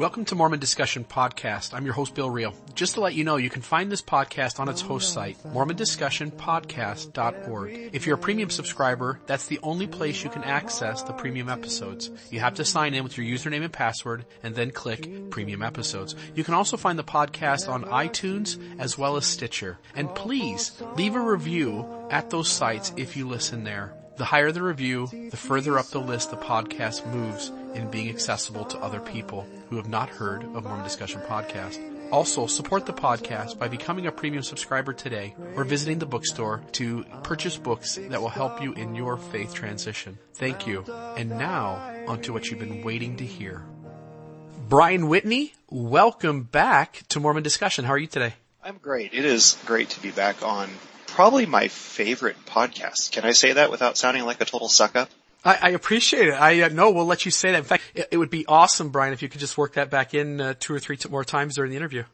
Welcome to Mormon Discussion Podcast. I'm your host, Bill Reel. Just to let you know, you can find this podcast on its host site, mormondiscussionpodcast.org. If you're a premium subscriber, that's the only place you can access the premium episodes. You have to sign in with your username and password and then click premium episodes. You can also find the podcast on iTunes as well as Stitcher. And please leave a review at those sites if you listen there. The higher the review, the further up the list the podcast moves in being accessible to other people who have not heard of Mormon Discussion Podcast. Also, support the podcast by becoming a premium subscriber today or visiting the bookstore to purchase books that will help you in your faith transition. Thank you. And now, onto what you've been waiting to hear. Brian Whitney, welcome back to Mormon Discussion. How are you today? I'm great. It is great to be back on probably my favorite podcast. Can I say that without sounding like a total suck up? I, I appreciate it. I uh, no, we'll let you say that. In fact, it, it, would be awesome, Brian, if you could just work that back in uh, two or three t- more times during the interview.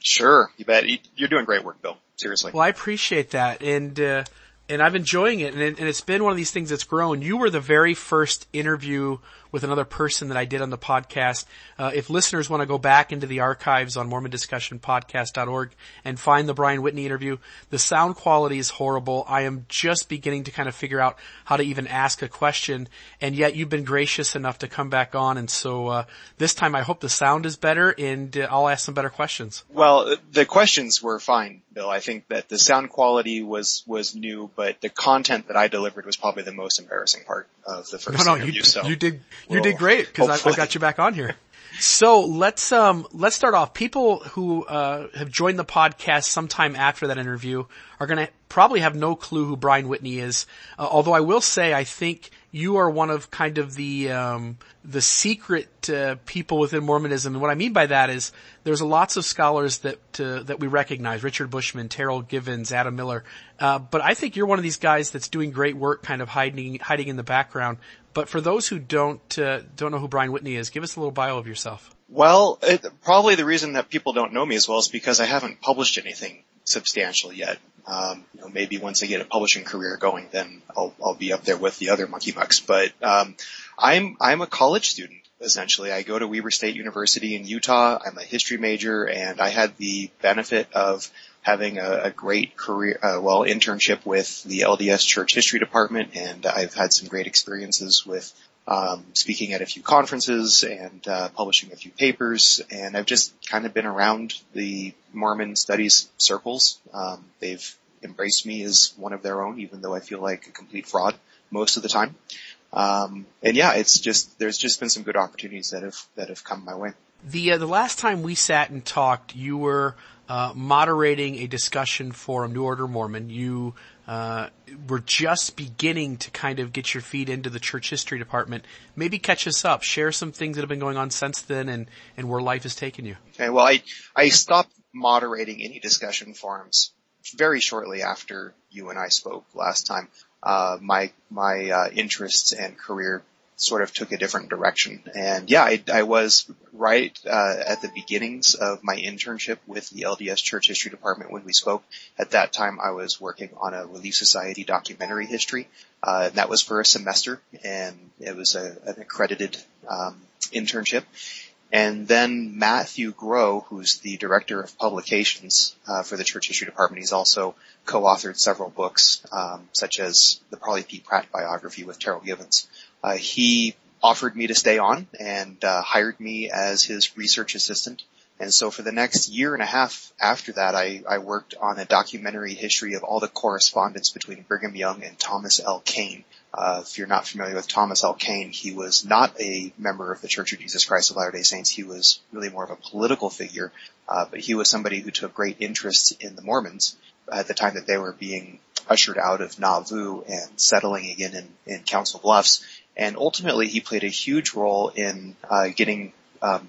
Sure, you bet. You're doing great work, Bill. Seriously. Well, I appreciate that, and uh, and I'm enjoying it, and, it, and it's been one of these things that's grown. You were the very first interview with another person that I did on the podcast. Uh, if listeners want to go back into the archives on MormonDiscussionPodcast.org and find the Brian Whitney interview, the sound quality is horrible. I am just beginning to kind of figure out how to even ask a question, and yet you've been gracious enough to come back on, and so uh, this time I hope the sound is better, and uh, I'll ask some better questions. Well, the questions were fine, Bill. I think that the sound quality was was new, but the content that I delivered was probably the most embarrassing part of the first no, no, interview. You, so you did you did great because I, I got you back on here. So let's um let's start off. People who uh, have joined the podcast sometime after that interview are going to probably have no clue who Brian Whitney is. Uh, although I will say, I think you are one of kind of the um, the secret uh, people within Mormonism, and what I mean by that is there's lots of scholars that uh, that we recognize: Richard Bushman, Terryl Givens, Adam Miller. Uh, but I think you're one of these guys that's doing great work, kind of hiding hiding in the background. But for those who don't uh, don't know who Brian Whitney is, give us a little bio of yourself. Well, it, probably the reason that people don't know me as well is because I haven't published anything substantial yet. Um, you know, maybe once I get a publishing career going, then I'll, I'll be up there with the other monkey mucks. But um, I'm I'm a college student essentially. I go to Weber State University in Utah. I'm a history major, and I had the benefit of having a, a great career, uh, well, internship with the LDS Church History Department, and I've had some great experiences with um, speaking at a few conferences and uh, publishing a few papers, and I've just kind of been around the Mormon studies circles. Um, they've embraced me as one of their own, even though I feel like a complete fraud most of the time. Um, and yeah, it's just there's just been some good opportunities that have that have come my way. The uh, the last time we sat and talked, you were uh, moderating a discussion for a New Order Mormon. You uh, were just beginning to kind of get your feet into the church history department. Maybe catch us up, share some things that have been going on since then, and and where life has taken you. Okay, well, I I stopped moderating any discussion forums very shortly after you and I spoke last time. Uh, my my uh, interests and career sort of took a different direction. And yeah, I, I was right uh, at the beginnings of my internship with the LDS Church History Department when we spoke. At that time, I was working on a Relief Society documentary history. Uh, that was for a semester, and it was a, an accredited um, internship. And then Matthew Grow, who's the director of publications uh, for the Church History Department, he's also co-authored several books, um, such as the Parley P. Pratt biography with Terryl Givens. Uh, he offered me to stay on and uh, hired me as his research assistant. And so for the next year and a half after that, I, I worked on a documentary history of all the correspondence between Brigham Young and Thomas L. Kane. Uh, if you're not familiar with Thomas L. Kane, he was not a member of the Church of Jesus Christ of Latter-day Saints. He was really more of a political figure, uh, but he was somebody who took great interest in the Mormons at the time that they were being ushered out of Nauvoo and settling again in, in Council Bluffs and ultimately, he played a huge role in uh, getting um,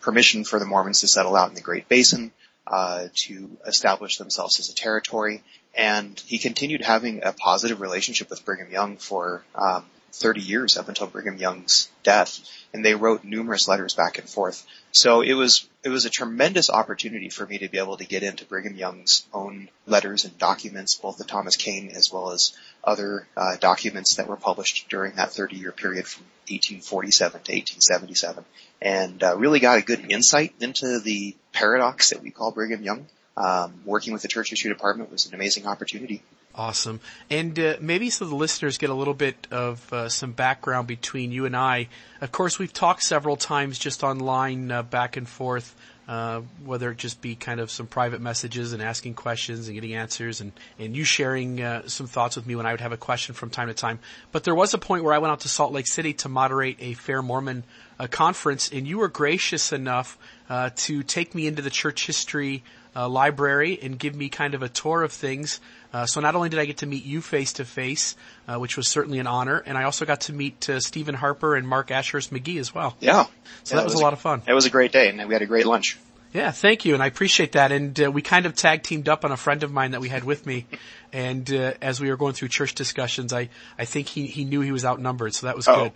permission for the Mormons to settle out in the Great Basin, uh, to establish themselves as a territory. And he continued having a positive relationship with Brigham Young for um, 30 years up until Brigham Young's death, and they wrote numerous letters back and forth. So it was it was a tremendous opportunity for me to be able to get into Brigham Young's own letters and documents, both the Thomas Kane as well as other uh, documents that were published during that 30 year period from 1847 to 1877, and uh, really got a good insight into the paradox that we call Brigham Young. Um, working with the church history department was an amazing opportunity. Awesome. And uh, maybe so the listeners get a little bit of uh, some background between you and I. Of course, we've talked several times just online uh, back and forth, uh, whether it just be kind of some private messages and asking questions and getting answers and, and you sharing uh, some thoughts with me when I would have a question from time to time. But there was a point where I went out to Salt Lake City to moderate a Fair Mormon uh, conference and you were gracious enough uh to take me into the church history uh library and give me kind of a tour of things uh, so not only did I get to meet you face to face, which was certainly an honor, and I also got to meet uh, Steven Harper and Mark Ashurst McGee as well. Yeah. So yeah, that was, was, a lot of fun. It was a great day, and we had a great lunch. Yeah, thank you, and I appreciate that. And uh, we kind of tag teamed up on a friend of mine that we had with me, and uh, as we were going through church discussions, I I think he he knew he was outnumbered, so that was oh.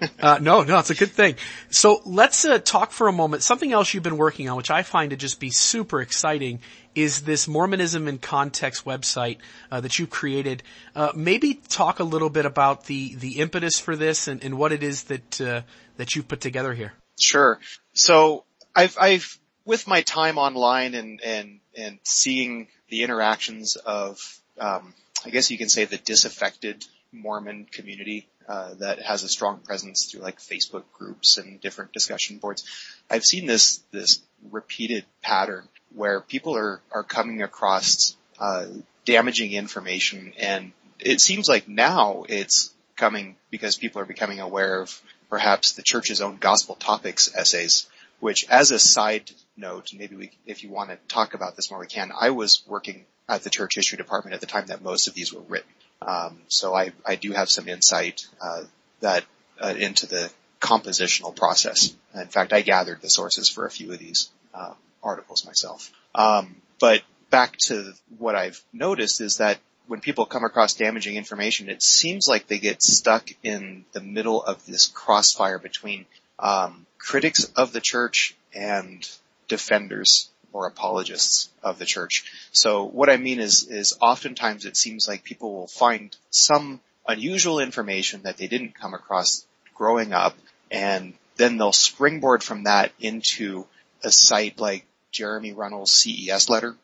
good. uh, no, no, it's a good thing. So let's uh, talk for a moment. Something else you've been working on, which I find to just be super exciting, is this Mormonism in Context website uh, that you created. Uh, maybe talk a little bit about the the impetus for this and, and what it is that uh, that you've put together here. Sure. So I've I've with my time online and, and, and seeing the interactions of, um, I guess you can say the disaffected Mormon community, uh, that has a strong presence through like Facebook groups and different discussion boards. I've seen this, this repeated pattern where people are, are coming across, uh, damaging information and it seems like now it's coming because people are becoming aware of perhaps the church's own gospel topics essays which as a side note, maybe we, if you want to talk about this more, we can. I was working at the church history department at the time that most of these were written. Um, so I, I do have some insight, uh, that, uh, into the compositional process. In fact, I gathered the sources for a few of these, uh, articles myself. Um, but back to what I've noticed is that when people come across damaging information, it seems like they get stuck in the middle of this crossfire between um, critics of the church and defenders or apologists of the church. So what I mean is, is oftentimes it seems like people will find some unusual information that they didn't come across growing up and then they'll springboard from that into a site like Jeremy Runnells CES letter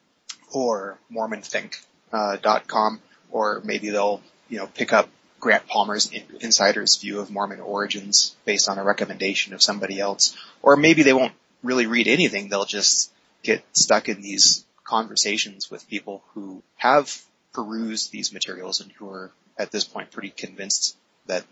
or MormonThink.com uh, or maybe they'll, you know, pick up Grant Palmer's insider's view of Mormon origins based on a recommendation of somebody else. Or maybe they won't really read anything. They'll just get stuck in these conversations with people who have perused these materials and who are at this point pretty convinced that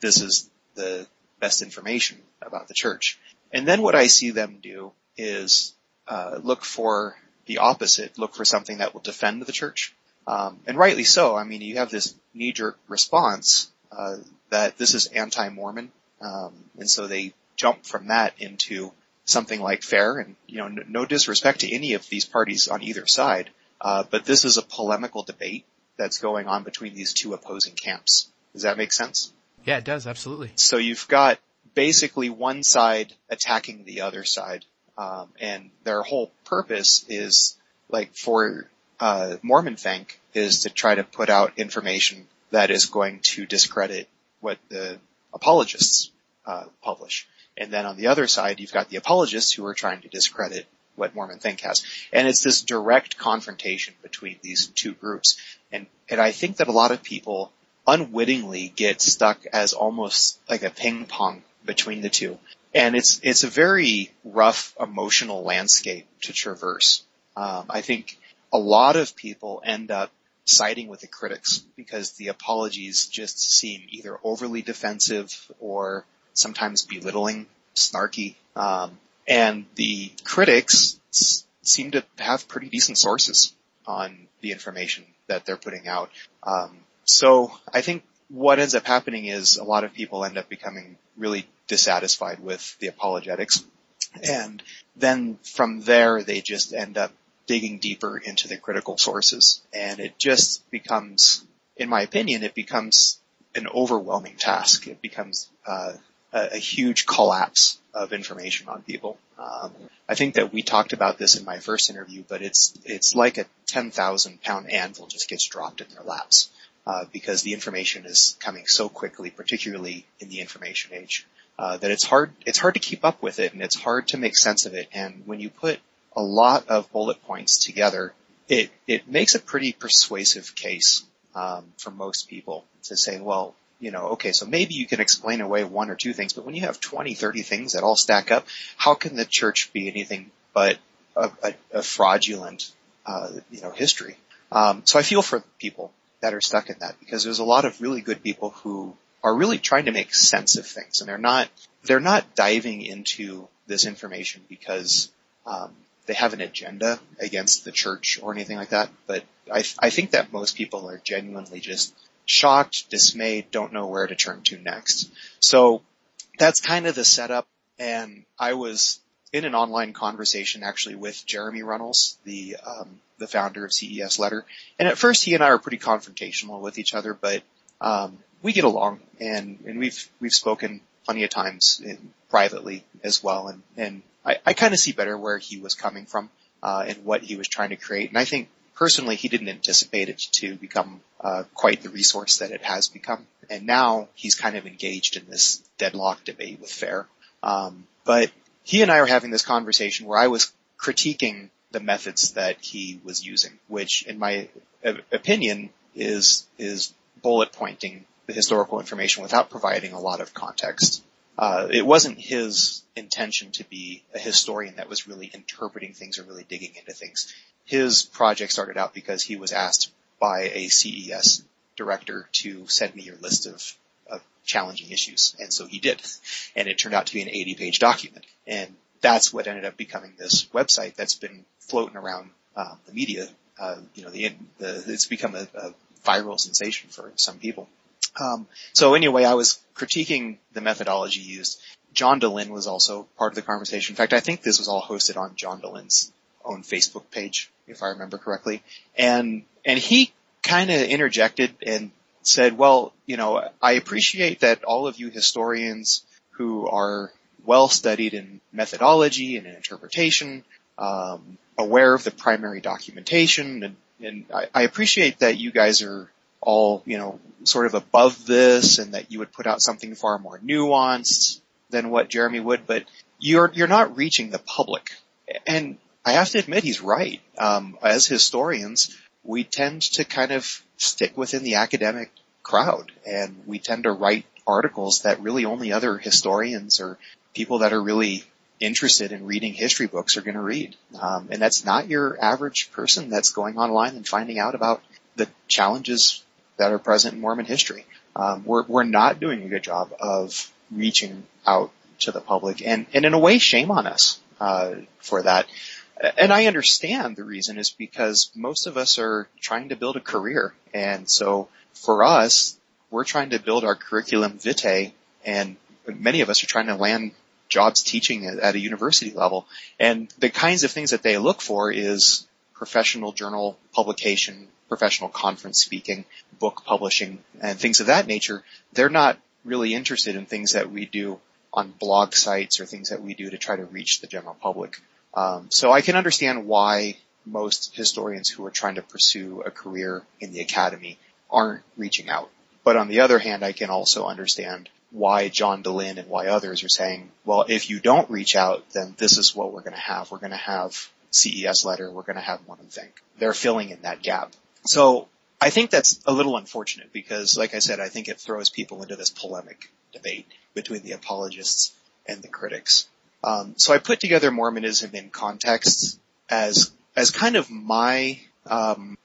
this is the best information about the church. And then what I see them do is uh, look for the opposite, look for something that will defend the church. Um, and rightly so. I mean, you have this knee-jerk response uh, that this is anti-Mormon, um, and so they jump from that into something like fair. And you know, no, no disrespect to any of these parties on either side, uh, but this is a polemical debate that's going on between these two opposing camps. Does that make sense? Yeah, it does absolutely. So you've got basically one side attacking the other side, um, and their whole purpose is like for uh, Mormon think is to try to put out information that is going to discredit what the apologists uh, publish. And then on the other side, you've got the apologists who are trying to discredit what Mormon Think has. And it's this direct confrontation between these two groups. And, and I think that a lot of people unwittingly get stuck as almost like a ping pong between the two. And it's, it's a very rough emotional landscape to traverse. Um, I think a lot of people end up siding with the critics because the apologies just seem either overly defensive or sometimes belittling, snarky. Um, and the critics s- seem to have pretty decent sources on the information that they're putting out. Um, so I think what ends up happening is a lot of people end up becoming really dissatisfied with the apologetics. And then from there, they just end up digging deeper into the critical sources. And it just becomes, in my opinion, it becomes an overwhelming task. It becomes uh, a, huge collapse of information on people. Um, I think that we talked about this in my first interview, but it's it's like a ten thousand pound anvil just gets dropped in their laps uh, because the information is coming so quickly, particularly in the information age, uh, that it's hard it's hard to keep up with it and it's hard to make sense of it. And when you put a lot of bullet points together, it it makes a pretty persuasive case um, for most people to say, well, you know, okay, so maybe you can explain away one or two things, but when you have 20, 30 things that all stack up, how can the church be anything but a, a, a fraudulent, uh, you know, history? Um, so I feel for people that are stuck in that because there's a lot of really good people who are really trying to make sense of things and they're not, they're not diving into this information because, um, they have an agenda against the church or anything like that, but I, I think that most people are genuinely just shocked, dismayed, don't know where to turn to next. So that's kind of the setup and I was in an online conversation actually with Jeremy Runnells, the um, the founder of CES Letter. And at first he and I were pretty confrontational with each other, but um, we get along and, and we've we've spoken plenty of times in, privately as well and, and I, I kind of see better where he was coming from uh, and what he was trying to create. And I think personally, he didn't anticipate it to become uh, quite the resource that it has become. And now he's kind of engaged in this deadlock debate with FAIR. Um, but he and I are having this conversation where I was critiquing the methods that he was using, which, in my opinion, is is bullet pointing the historical information without providing a lot of context uh, it wasn't his intention to be a historian that was really interpreting things or really digging into things. His project started out because he was asked by a CES director to send me your list of, of challenging issues. And so he did. And it turned out to be an 80 page document. And that's what ended up becoming this website that's been floating around uh, the media. Uh, you know, the, the, it's become a, a viral sensation for some people. Um, so anyway, I was critiquing the methodology used. John Dehlin was also part of the conversation. In fact, I think this was all hosted on John Dehlin's own Facebook page, if I remember correctly. And, and he kind of interjected and said, well, you know, I appreciate that all of you historians who are well studied in methodology and in interpretation, um, aware of the primary documentation, and, and I, I appreciate that you guys are all, you know, sort of above this and that you would put out something far more nuanced than what Jeremy would, but you're, you're not reaching the public. And I have to admit he's right. Um, as historians, we tend to kind of stick within the academic crowd and we tend to write articles that really only other historians or people that are really interested in reading history books are going to read. Um, and that's not your average person that's going online and finding out about the challenges that are present in Mormon history. Um, we're, we're not doing a good job of reaching out to the public and, and in a way shame on us, uh, for that. And I understand the reason is because most of us are trying to build a career. And so for us, we're trying to build our curriculum vitae and many of us are trying to land jobs teaching at a university level. And the kinds of things that they look for is professional journal publication, professional conference speaking, book publishing, and things of that nature, they're not really interested in things that we do on blog sites or things that we do to try to reach the general public. Um, so I can understand why most historians who are trying to pursue a career in the academy aren't reaching out. But on the other hand, I can also understand why John Dehlin and why others are saying, well, if you don't reach out, then this is what we're going to have. We're going to have CES letter. We're going to have one Mormon Think. They're filling in that gap. So I think that's a little unfortunate because, like I said, I think it throws people into this polemic debate between the apologists and the critics. Um, so I put together Mormonism in context as as kind of my um,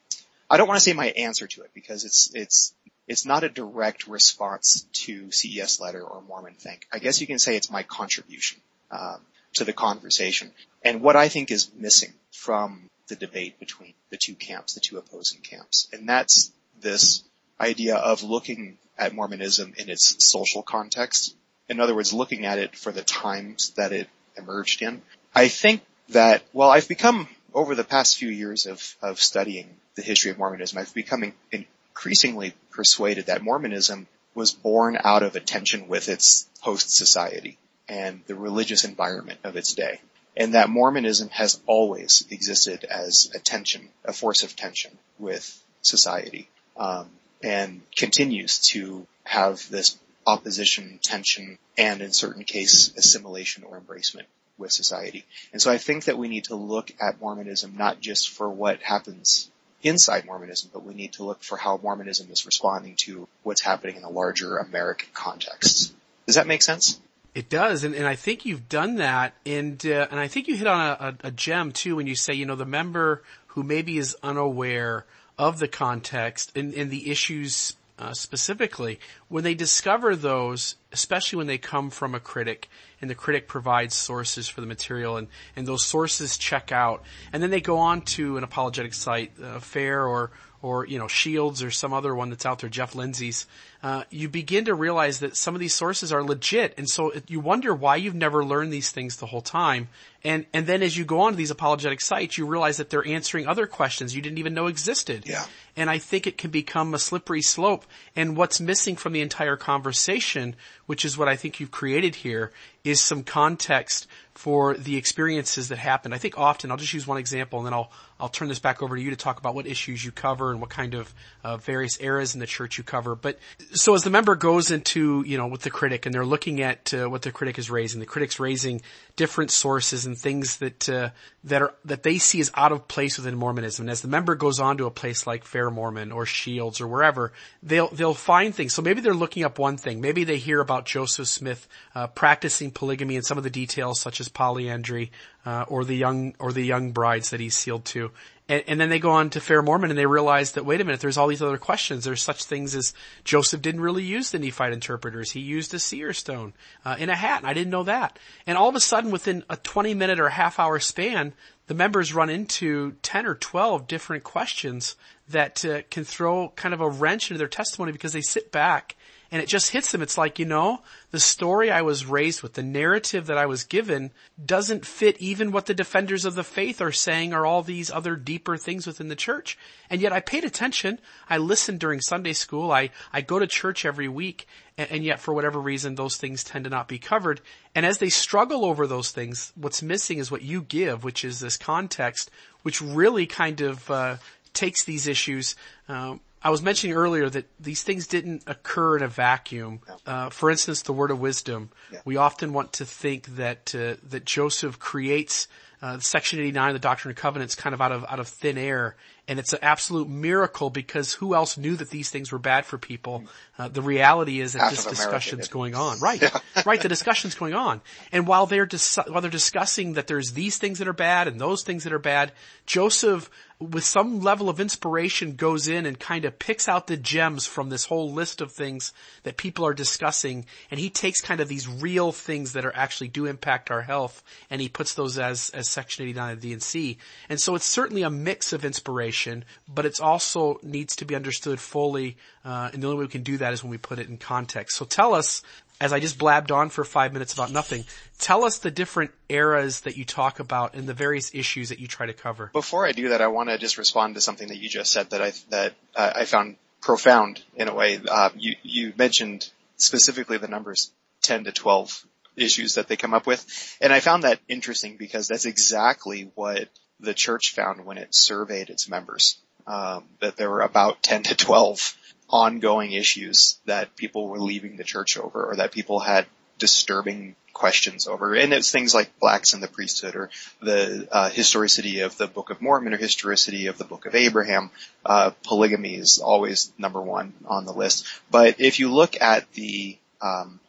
I don't want to say my answer to it because it's it's it's not a direct response to CES letter or Mormon Think. I guess you can say it's my contribution um, to the conversation and what I think is missing from the debate between the two camps, the two opposing camps. And that's this idea of looking at Mormonism in its social context. In other words, looking at it for the times that it emerged in. I think that, well, I've become, over the past few years of, of studying the history of Mormonism, I've become increasingly persuaded that Mormonism was born out of a tension with its host society and the religious environment of its day. And that Mormonism has always existed as a tension, a force of tension with society, um, and continues to have this opposition, tension, and in certain cases, assimilation or embracement with society. And so I think that we need to look at Mormonism not just for what happens inside Mormonism, but we need to look for how Mormonism is responding to what's happening in a larger American context. Does that make sense? It does, and, and I think you've done that, and uh, and I think you hit on a, a, a gem too when you say, you know, the member who maybe is unaware of the context and, and the issues uh, specifically, when they discover those, especially when they come from a critic, and the critic provides sources for the material, and, and those sources check out, and then they go on to an apologetic site, uh, Fair or or you know Shields or some other one that's out there, Jeff Lindsay's, uh, you begin to realize that some of these sources are legit, and so you wonder why you've never learned these things the whole time. And and then as you go on to these apologetic sites, you realize that they're answering other questions you didn't even know existed. Yeah. And I think it can become a slippery slope. And what's missing from the entire conversation, which is what I think you've created here, is some context for the experiences that happen. I think often, I'll just use one example and then I'll, I'll turn this back over to you to talk about what issues you cover and what kind of uh, various eras in the church you cover. But so as the member goes into, you know, with the critic and they're looking at uh, what the critic is raising, the critic's raising different sources and things that, uh, that are, that they see as out of place within Mormonism. And as the member goes on to a place like Fair Mormon or Shields or wherever, they'll, they'll find things. So maybe they're looking up one thing. Maybe they hear about Joseph Smith, uh, practicing polygamy and some of the details such as polyandry, uh, or the young, or the young brides that he's sealed to. And, and, then they go on to Fair Mormon and they realize that wait a minute, there's all these other questions. There's such things as Joseph didn't really use the Nephite interpreters. He used a seer stone uh, in a hat, and I didn't know that. And all of a sudden, within a 20 minute or half hour span, the members run into 10 or 12 different questions that uh, can throw kind of a wrench into their testimony because they sit back and it just hits them. It's like, you know, the story I was raised with, the narrative that I was given doesn't fit even what the defenders of the faith are saying or all these other deeper things within the church. And yet I paid attention. I listened during Sunday school. I, I go to church every week and, and yet for whatever reason those things tend to not be covered. And as they struggle over those things, what's missing is what you give, which is this context, which really kind of, uh, takes these issues, um, I was mentioning earlier that these things didn't occur in a vacuum. Uh, for instance, the word of wisdom. Yeah. We often want to think that uh, that Joseph creates uh, Section 89 of the Doctrine and Covenants kind of out of out of thin air, and it's an absolute miracle because who else knew that these things were bad for people? Uh, the reality is that Half this discussion's going on, right? Yeah. right, the discussion's going on, and while they're dis- while they're discussing that there's these things that are bad and those things that are bad, Joseph with some level of inspiration goes in and kind of picks out the gems from this whole list of things that people are discussing and he takes kind of these real things that are actually do impact our health and he puts those as, as section 89 of the D&C. And so it's certainly a mix of inspiration, but it's also needs to be understood fully, uh, and the only way we can do that is when we put it in context. So tell us, as I just blabbed on for five minutes about nothing, tell us the different eras that you talk about and the various issues that you try to cover. Before I do that, I want to just respond to something that you just said that I that uh, I found profound in a way. Uh, you you mentioned specifically the numbers ten to twelve issues that they come up with, and I found that interesting because that's exactly what the church found when it surveyed its members. Um, that there were about ten to twelve ongoing issues that people were leaving the church over or that people had disturbing questions over. And it's things like blacks in the priesthood or the uh, historicity of the Book of Mormon or historicity of the Book of Abraham. Uh, polygamy is always number one on the list. But if you look at the um,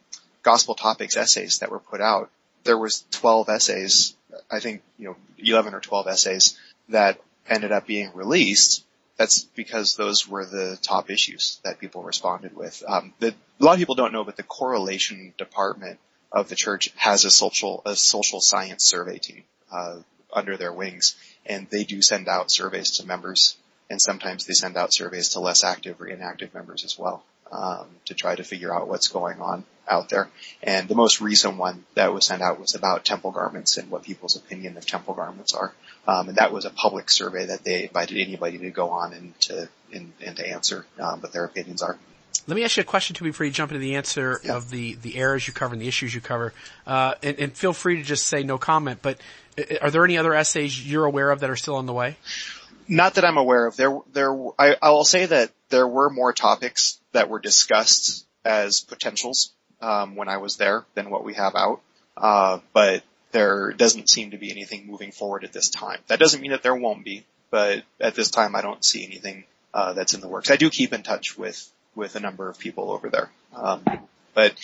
gospel topics essays that were put out, there was 12 essays, I think, you know, 11 or 12 essays that ended up being released that's because those were the top issues that people responded with. Um, the, a lot of people don't know, but the correlation department of the church has a social a social science survey team uh, under their wings, and they do send out surveys to members, and sometimes they send out surveys to less active or inactive members as well um, to try to figure out what's going on out there. And the most recent one that was sent out was about temple garments and what people's opinion of temple garments are. Um, and that was a public survey that they invited anybody to go on and to and, and to answer um, what their opinions are. Let me ask you a question too before you jump into the answer Yeah. of the, the errors you cover and the issues you cover. Uh, and, and feel free to just say no comment, but uh, are there any other essays you're aware of that are still on the way? Not that I'm aware of. There, there, I, I will say that there were more topics that were discussed as potentials, um, when I was there than what we have out. Uh, but there doesn't seem to be anything moving forward at this time. That doesn't mean that there won't be, but at this time I don't see anything, uh, that's in the works. I do keep in touch with, with a number of people over there. Um, but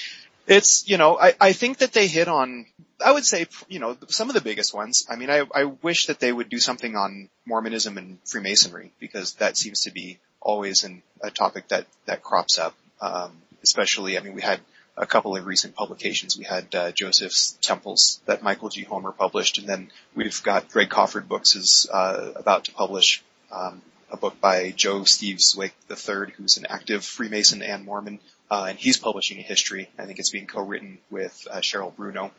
it's, you know, I, I think that they hit on, I would say, you know, some of the biggest ones. I mean, I, I wish that they would do something on Mormonism and Freemasonry because that seems to be always an, a topic that, that crops up. Um, especially, I mean, we had a couple of recent publications. We had, uh, Joseph's Temples that Michael G. Homer published and then we've got Greg Kofford Books is, uh, about to publish, um, a book by Joe Steve Swick III, who's an active Freemason and Mormon, uh, and he's publishing a history. I think it's being co-written with uh, Cheryl Bruno.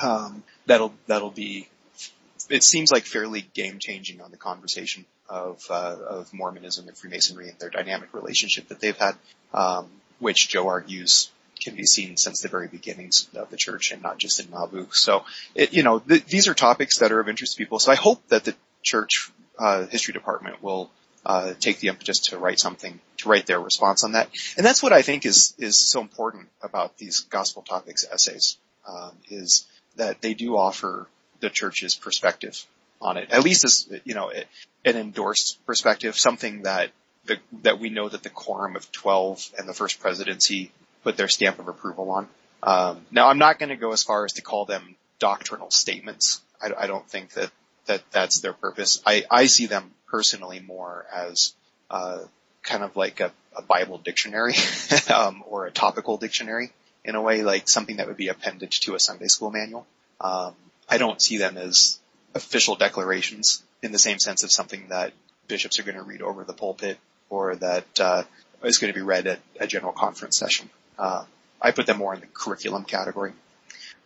Um, that'll that'll be. It seems like fairly game changing on the conversation of uh, of Mormonism and Freemasonry and their dynamic relationship that they've had, um, which Joe argues can be seen since the very beginnings of the church and not just in Nauvoo. So, it, you know, th- these are topics that are of interest to people. So I hope that the church uh, history department will uh, take the impetus to write something, to write their response on that. And that's what I think is, is so important about these gospel topics essays, um, is that they do offer the church's perspective on it, at least as, you know, an endorsed perspective, something that the, that we know that the quorum of 12 and the first presidency put their stamp of approval on. Um, now I'm not going to go as far as to call them doctrinal statements. I, I don't think that, that that's their purpose. I, I see them personally more as uh, kind of like a, a Bible dictionary um, or a topical dictionary in a way, like something that would be appended to a Sunday school manual. Um, I don't see them as official declarations in the same sense of something that bishops are going to read over the pulpit or that uh, is going to be read at a general conference session. Uh, I put them more in the curriculum category,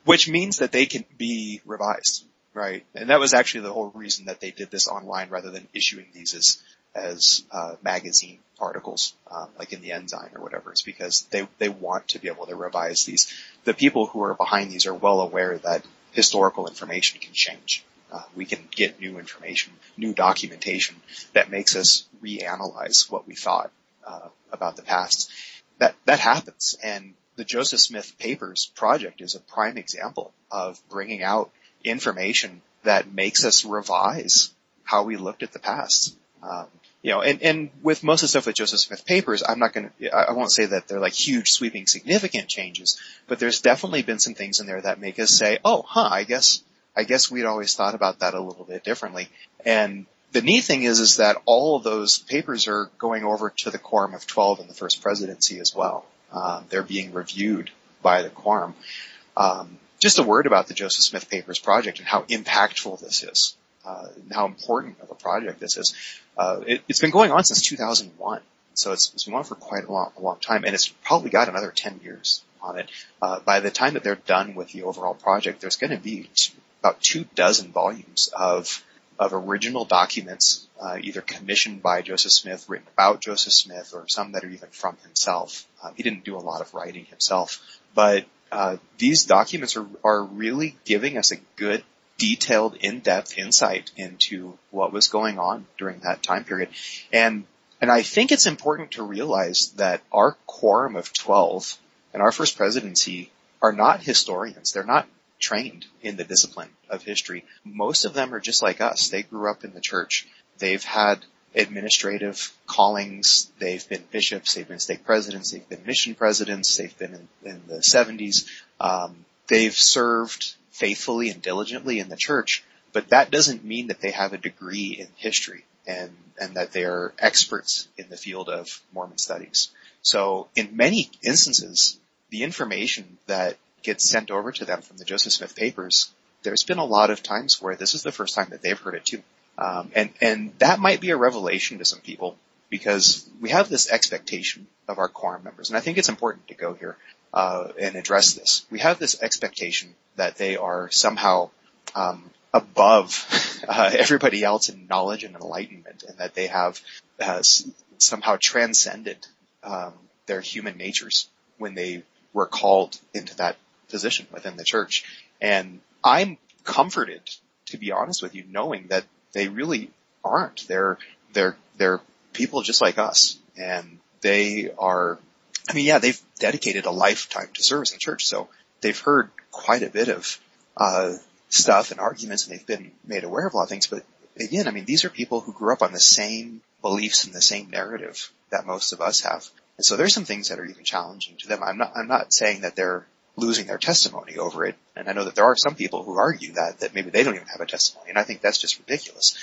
which means that they can be revised. Right. And that was actually the whole reason that they did this online rather than issuing these as, as, uh, magazine articles, um, like in the Ensign or whatever. It's because they, they want to be able to revise these. The people who are behind these are well aware that historical information can change. Uh, we can get new information, new documentation that makes us reanalyze what we thought, uh, about the past. That, that happens. And the Joseph Smith Papers project is a prime example of bringing out information that makes us revise how we looked at the past. Um, you know, and, and with most of the stuff with Joseph Smith papers, I'm not going to, I won't say that they're like huge, sweeping, significant changes, but there's definitely been some things in there that make us say, oh, huh, I guess, I guess we'd always thought about that a little bit differently. And the neat thing is, is that all of those papers are going over to the quorum of 12 in the first presidency as well. Um, they're being reviewed by the quorum. Um, just a word about the Joseph Smith Papers project and how impactful this is, uh, how important of a project this is. Uh, it, has been going on since 2001, so it's, it's been on for quite a long, a long time, and it's probably got another 10 years on it. Uh, by the time that they're done with the overall project, there's going to be about two dozen volumes of of original documents, uh, either commissioned by Joseph Smith, written about Joseph Smith, or some that are even from himself. Um, he didn't do a lot of writing himself, but uh, these documents are, are really giving us a good, detailed, in-depth insight into what was going on during that time period. And, and I think it's important to realize that our quorum of 12 and our first presidency are not historians. They're not trained in the discipline of history. Most of them are just like us. They grew up in the church. They've had administrative callings. They've been bishops. They've been stake presidents. They've been mission presidents. They've been in, in the 70s. Um, they've served faithfully and diligently in the church, but that doesn't mean that they have a degree in history and and that they are experts in the field of Mormon studies. So in many instances, the information that gets sent over to them from the Joseph Smith papers, there's been a lot of times where this is the first time that they've heard it too. Um, and, and that might be a revelation to some people because we have this expectation of our quorum members. And I think it's important to go here, uh, and address this. We have this expectation that they are somehow, um, above uh, everybody else in knowledge and enlightenment and that they have uh, somehow transcended um, their human natures when they were called into that position within the church. And I'm comforted, to be honest with you, knowing that they really aren't. They're, they're, they're people just like us and they are, I mean, yeah, they've dedicated a lifetime to service in church. So they've heard quite a bit of, uh, stuff and arguments and they've been made aware of a lot of things. But again, I mean, these are people who grew up on the same beliefs and the same narrative that most of us have. And so there's some things that are even challenging to them. I'm not, I'm not saying that they're losing their testimony over it. And I know that there are some people who argue that, that maybe they don't even have a testimony. And I think that's just ridiculous.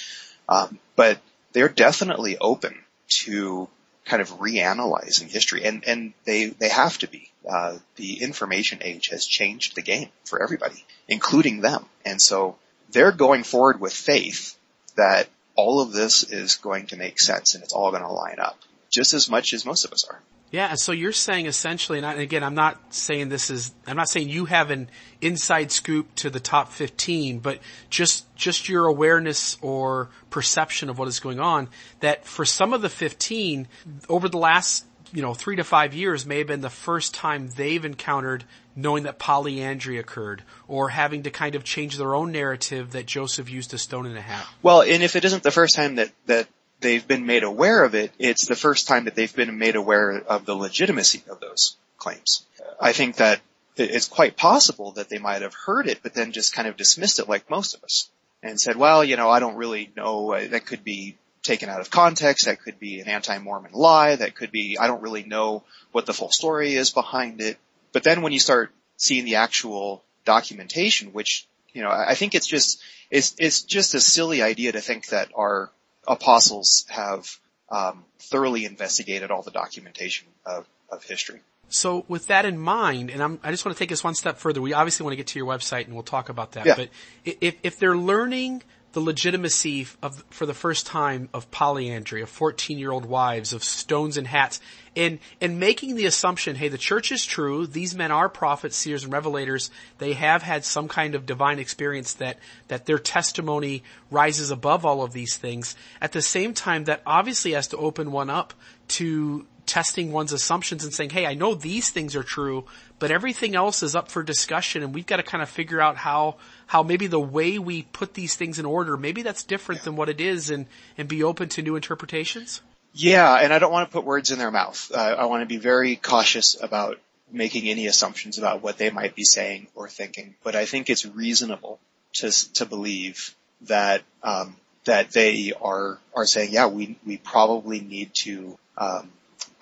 Um, but they're definitely open to kind of reanalyzing history and, and they, they have to be. Uh, the information age has changed the game for everybody, including them. And so they're going forward with faith that all of this is going to make sense and it's all going to line up just as much as most of us are. Yeah, so you're saying essentially, and again, I'm not saying this is, I'm not saying you have an inside scoop to the top 15, but just, just your awareness or perception of what is going on, that for some of the 15, over the last, you know, three to five years may have been the first time they've encountered knowing that polyandry occurred or having to kind of change their own narrative that Joseph used a stone and a half. Well, and if it isn't the first time that, that they've been made aware of it, it's the first time that they've been made aware of the legitimacy of those claims. I think that it's quite possible that they might have heard it, but then just kind of dismissed it like most of us and said, well, you know, I don't really know, that could be taken out of context, that could be an anti-Mormon lie, that could be, I don't really know what the full story is behind it. But then when you start seeing the actual documentation, which, you know, I think it's just, it's, it's just a silly idea to think that our apostles have um, thoroughly investigated all the documentation of, of history. So with that in mind, and I'm, i just want to take this one step further. We obviously want to get to your website and we'll talk about that. Yeah. But if, if they're learning the legitimacy of, for the first time of polyandry, of 14 year old wives, of stones and hats, and, and making the assumption, hey, the church is true, these men are prophets, seers, and revelators, they have had some kind of divine experience that, that their testimony rises above all of these things. At the same time, that obviously has to open one up to testing one's assumptions and saying, hey, I know these things are true, but everything else is up for discussion and we've got to kind of figure out how, how maybe the way we put these things in order, maybe that's different than what it is and, and be open to new interpretations? Yeah, and I don't want to put words in their mouth. Uh, I want to be very cautious about making any assumptions about what they might be saying or thinking, but I think it's reasonable to, to believe that, um, that they are, are saying, yeah, we, we probably need to, um,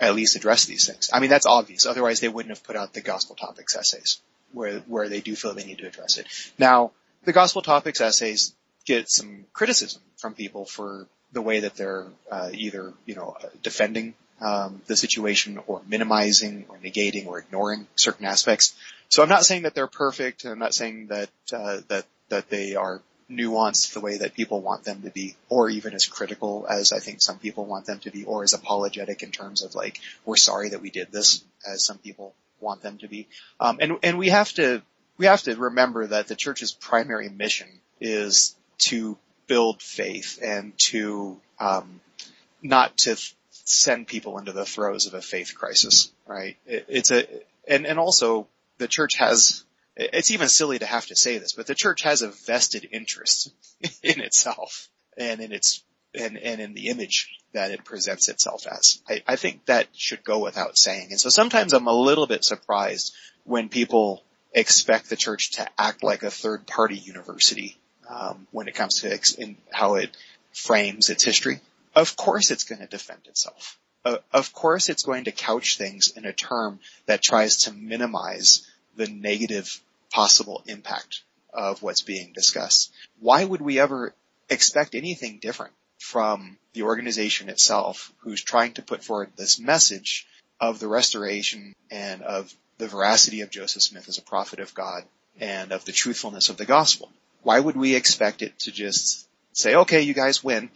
at least address these things. I mean, that's obvious. Otherwise they wouldn't have put out the gospel topics essays where, where they do feel they need to address it. Now, the gospel topics essays get some criticism from people for the way that they're uh, either, you know, defending um, the situation or minimizing or negating or ignoring certain aspects. So I'm not saying that they're perfect. I'm not saying that uh, that that they are nuanced the way that people want them to be, or even as critical as I think some people want them to be, or as apologetic in terms of like, we're sorry that we did this, as some people want them to be. Um, and and we have to we have to remember that the church's primary mission is to build faith and to um, not to send people into the throes of a faith crisis, right? It, it's a and and also the church has it's even silly to have to say this, but the church has a vested interest in itself and in its and, and in the image that it presents itself as. I, I think that should go without saying. And so sometimes I'm a little bit surprised when people expect the church to act like a third party university um, when it comes to ex- how it frames its history. Of course it's going to defend itself. Uh, of course it's going to couch things in a term that tries to minimize the negative possible impact of what's being discussed. Why would we ever expect anything different from the organization itself who's trying to put forward this message of the restoration and of the veracity of Joseph Smith as a prophet of God and of the truthfulness of the gospel? Why would we expect it to just say, okay, you guys win.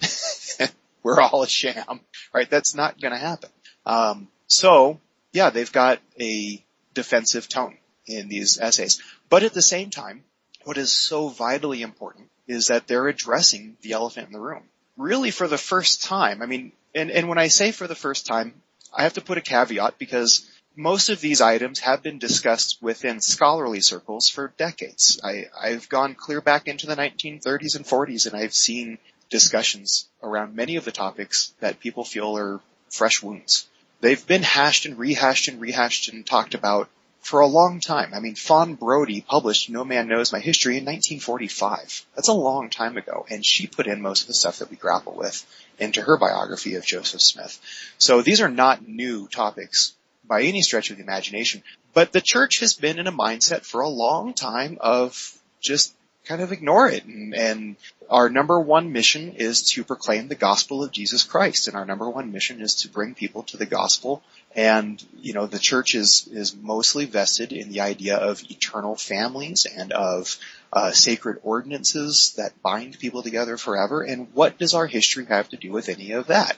We're all a sham, right? That's not going to happen. Um, so yeah, they've got a defensive tone in these essays. But at the same time, what is so vitally important is that they're addressing the elephant in the room. Really for the first time, I mean, and, and when I say for the first time, I have to put a caveat because most of these items have been discussed within scholarly circles for decades. I, I've gone clear back into the 1930s and 40s and I've seen discussions around many of the topics that people feel are fresh wounds. They've been hashed and rehashed and rehashed and talked about for a long time. I mean, Fawn Brodie published No Man Knows My History in 1945. That's a long time ago, and she put in most of the stuff that we grapple with into her biography of Joseph Smith. So these are not new topics by any stretch of the imagination. But the church has been in a mindset for a long time of just kind of ignore it. And, and, our number one mission is to proclaim the gospel of Jesus Christ. And our number one mission is to bring people to the gospel. And, you know, the church is, is mostly vested in the idea of eternal families and of uh, sacred ordinances that bind people together forever. And what does our history have to do with any of that?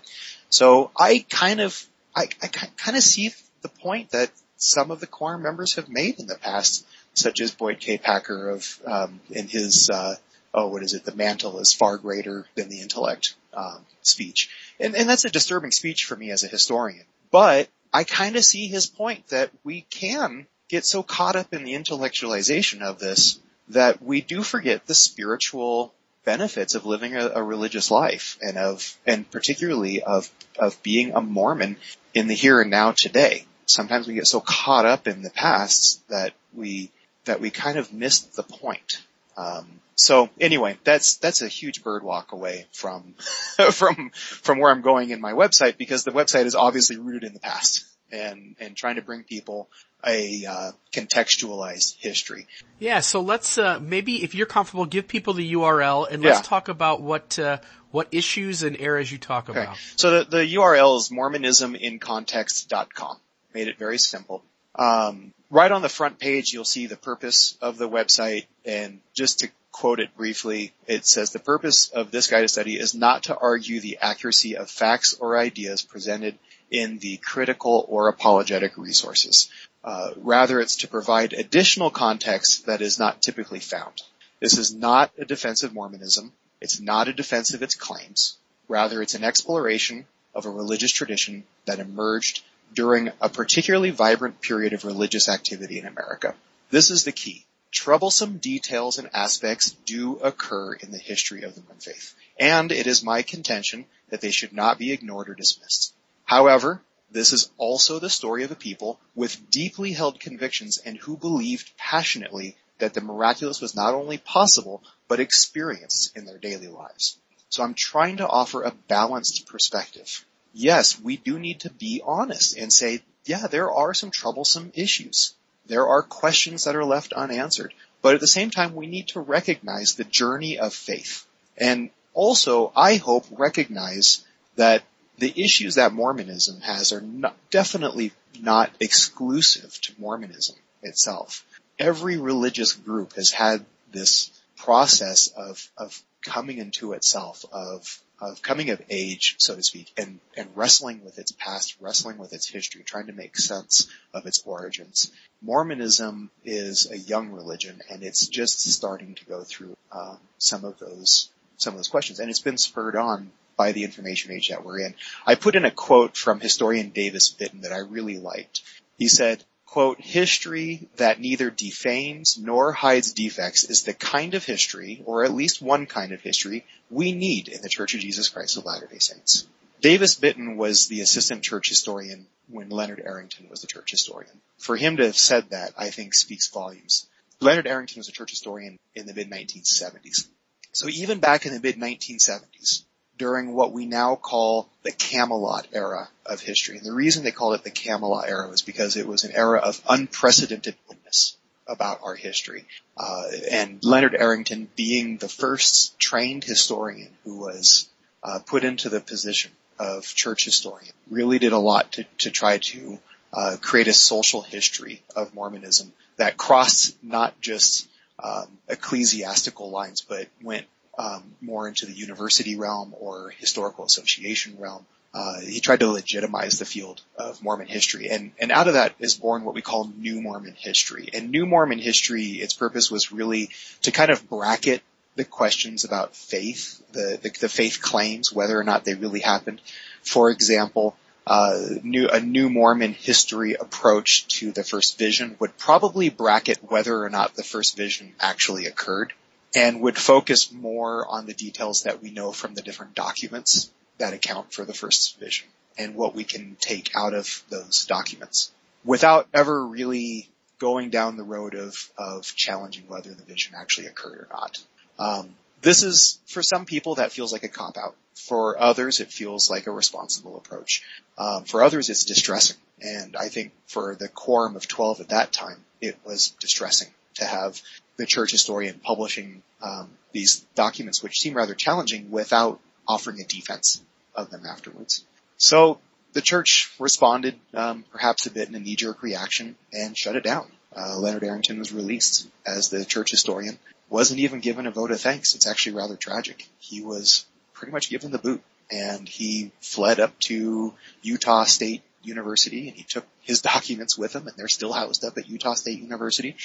So I kind of, I, I kind of see the point that some of the quorum members have made in the past, such as Boyd K. Packer of um, in his uh, oh what is it the mantle is far greater than the intellect um, speech, and and that's a disturbing speech for me as a historian. But I kind of see his point that we can get so caught up in the intellectualization of this that we do forget the spiritual benefits of living a, a, religious life and of and particularly of of being a Mormon in the here and now today sometimes we get so caught up in the past that we that we kind of miss the point. Um, so anyway, that's that's a huge bird walk away from from from where I'm going in my website because the website is obviously rooted in the past and and trying to bring people a uh, contextualized history. Yeah, so let's uh, maybe if you're comfortable, give people the URL and let's yeah. talk about what uh, what issues and eras you talk okay. about. So the, the URL is mormonismincontext.com made it very simple. Um, right on the front page, you'll see the purpose of the website, and just to quote it briefly, it says the purpose of this guided study is not to argue the accuracy of facts or ideas presented in the critical or apologetic resources. Uh, rather, it's to provide additional context that is not typically found. This is not a defense of Mormonism. It's not a defense of its claims. Rather, it's an exploration of a religious tradition that emerged during a particularly vibrant period of religious activity in America. This is the key. Troublesome details and aspects do occur in the history of the Mormon faith, and it is my contention that they should not be ignored or dismissed. However, this is also the story of a people with deeply held convictions and who believed passionately that the miraculous was not only possible, but experienced in their daily lives. So I'm trying to offer a balanced perspective yes, we do need to be honest and say, yeah, there are some troublesome issues. There are questions that are left unanswered. But at the same time, we need to recognize the journey of faith. And also, I hope, recognize that the issues that Mormonism has are not, definitely not exclusive to Mormonism itself. Every religious group has had this process of, of coming into itself, of of coming of age, so to speak, and, and wrestling with its past, wrestling with its history, trying to make sense of its origins. Mormonism is a young religion, and it's just starting to go through uh, some of those some of those questions, and it's been spurred on by the information age that we're in. I put in a quote from historian Davis Bitton that I really liked. He said, quote, history that neither defames nor hides defects is the kind of history, or at least one kind of history, we need in the Church of Jesus Christ of Latter-day Saints. Davis Bitton was the assistant church historian when Leonard Arrington was the church historian. For him to have said that, I think speaks volumes. Leonard Arrington was a church historian in the mid 1970s. So even back in the mid 1970s, during what we now call the Camelot era of history. And the reason they called it the Camelot era was because it was an era of unprecedented witness about our history. Uh, and Leonard Arrington being the first trained historian who was uh, put into the position of church historian really did a lot to, to try to uh, create a social history of Mormonism that crossed not just um, ecclesiastical lines, but went um, more into the university realm or historical association realm. Uh, he tried to legitimize the field of Mormon history, and and out of that is born what we call New Mormon history. And New Mormon history, its purpose was really to kind of bracket the questions about faith, the the, the faith claims, whether or not they really happened. For example, uh, new, a new Mormon history approach to the first vision would probably bracket whether or not the first vision actually occurred and would focus more on the details that we know from the different documents that account for the first vision and what we can take out of those documents without ever really going down the road of, of challenging whether the vision actually occurred or not. Um, this is, for some people, that feels like a cop out. For others, it feels like a responsible approach. Um, for others, it's distressing. And I think for the quorum of 12 at that time, it was distressing to have the church historian publishing um, these documents, which seem rather challenging, without offering a defense of them afterwards. So the church responded, um, perhaps a bit in a knee-jerk reaction, and shut it down. Uh, Leonard Arrington was released as the church historian. Wasn't even given a vote of thanks. It's actually rather tragic. He was pretty much given the boot, and he fled up to Utah State University, and he took his documents with him, and they're still housed up at Utah State University.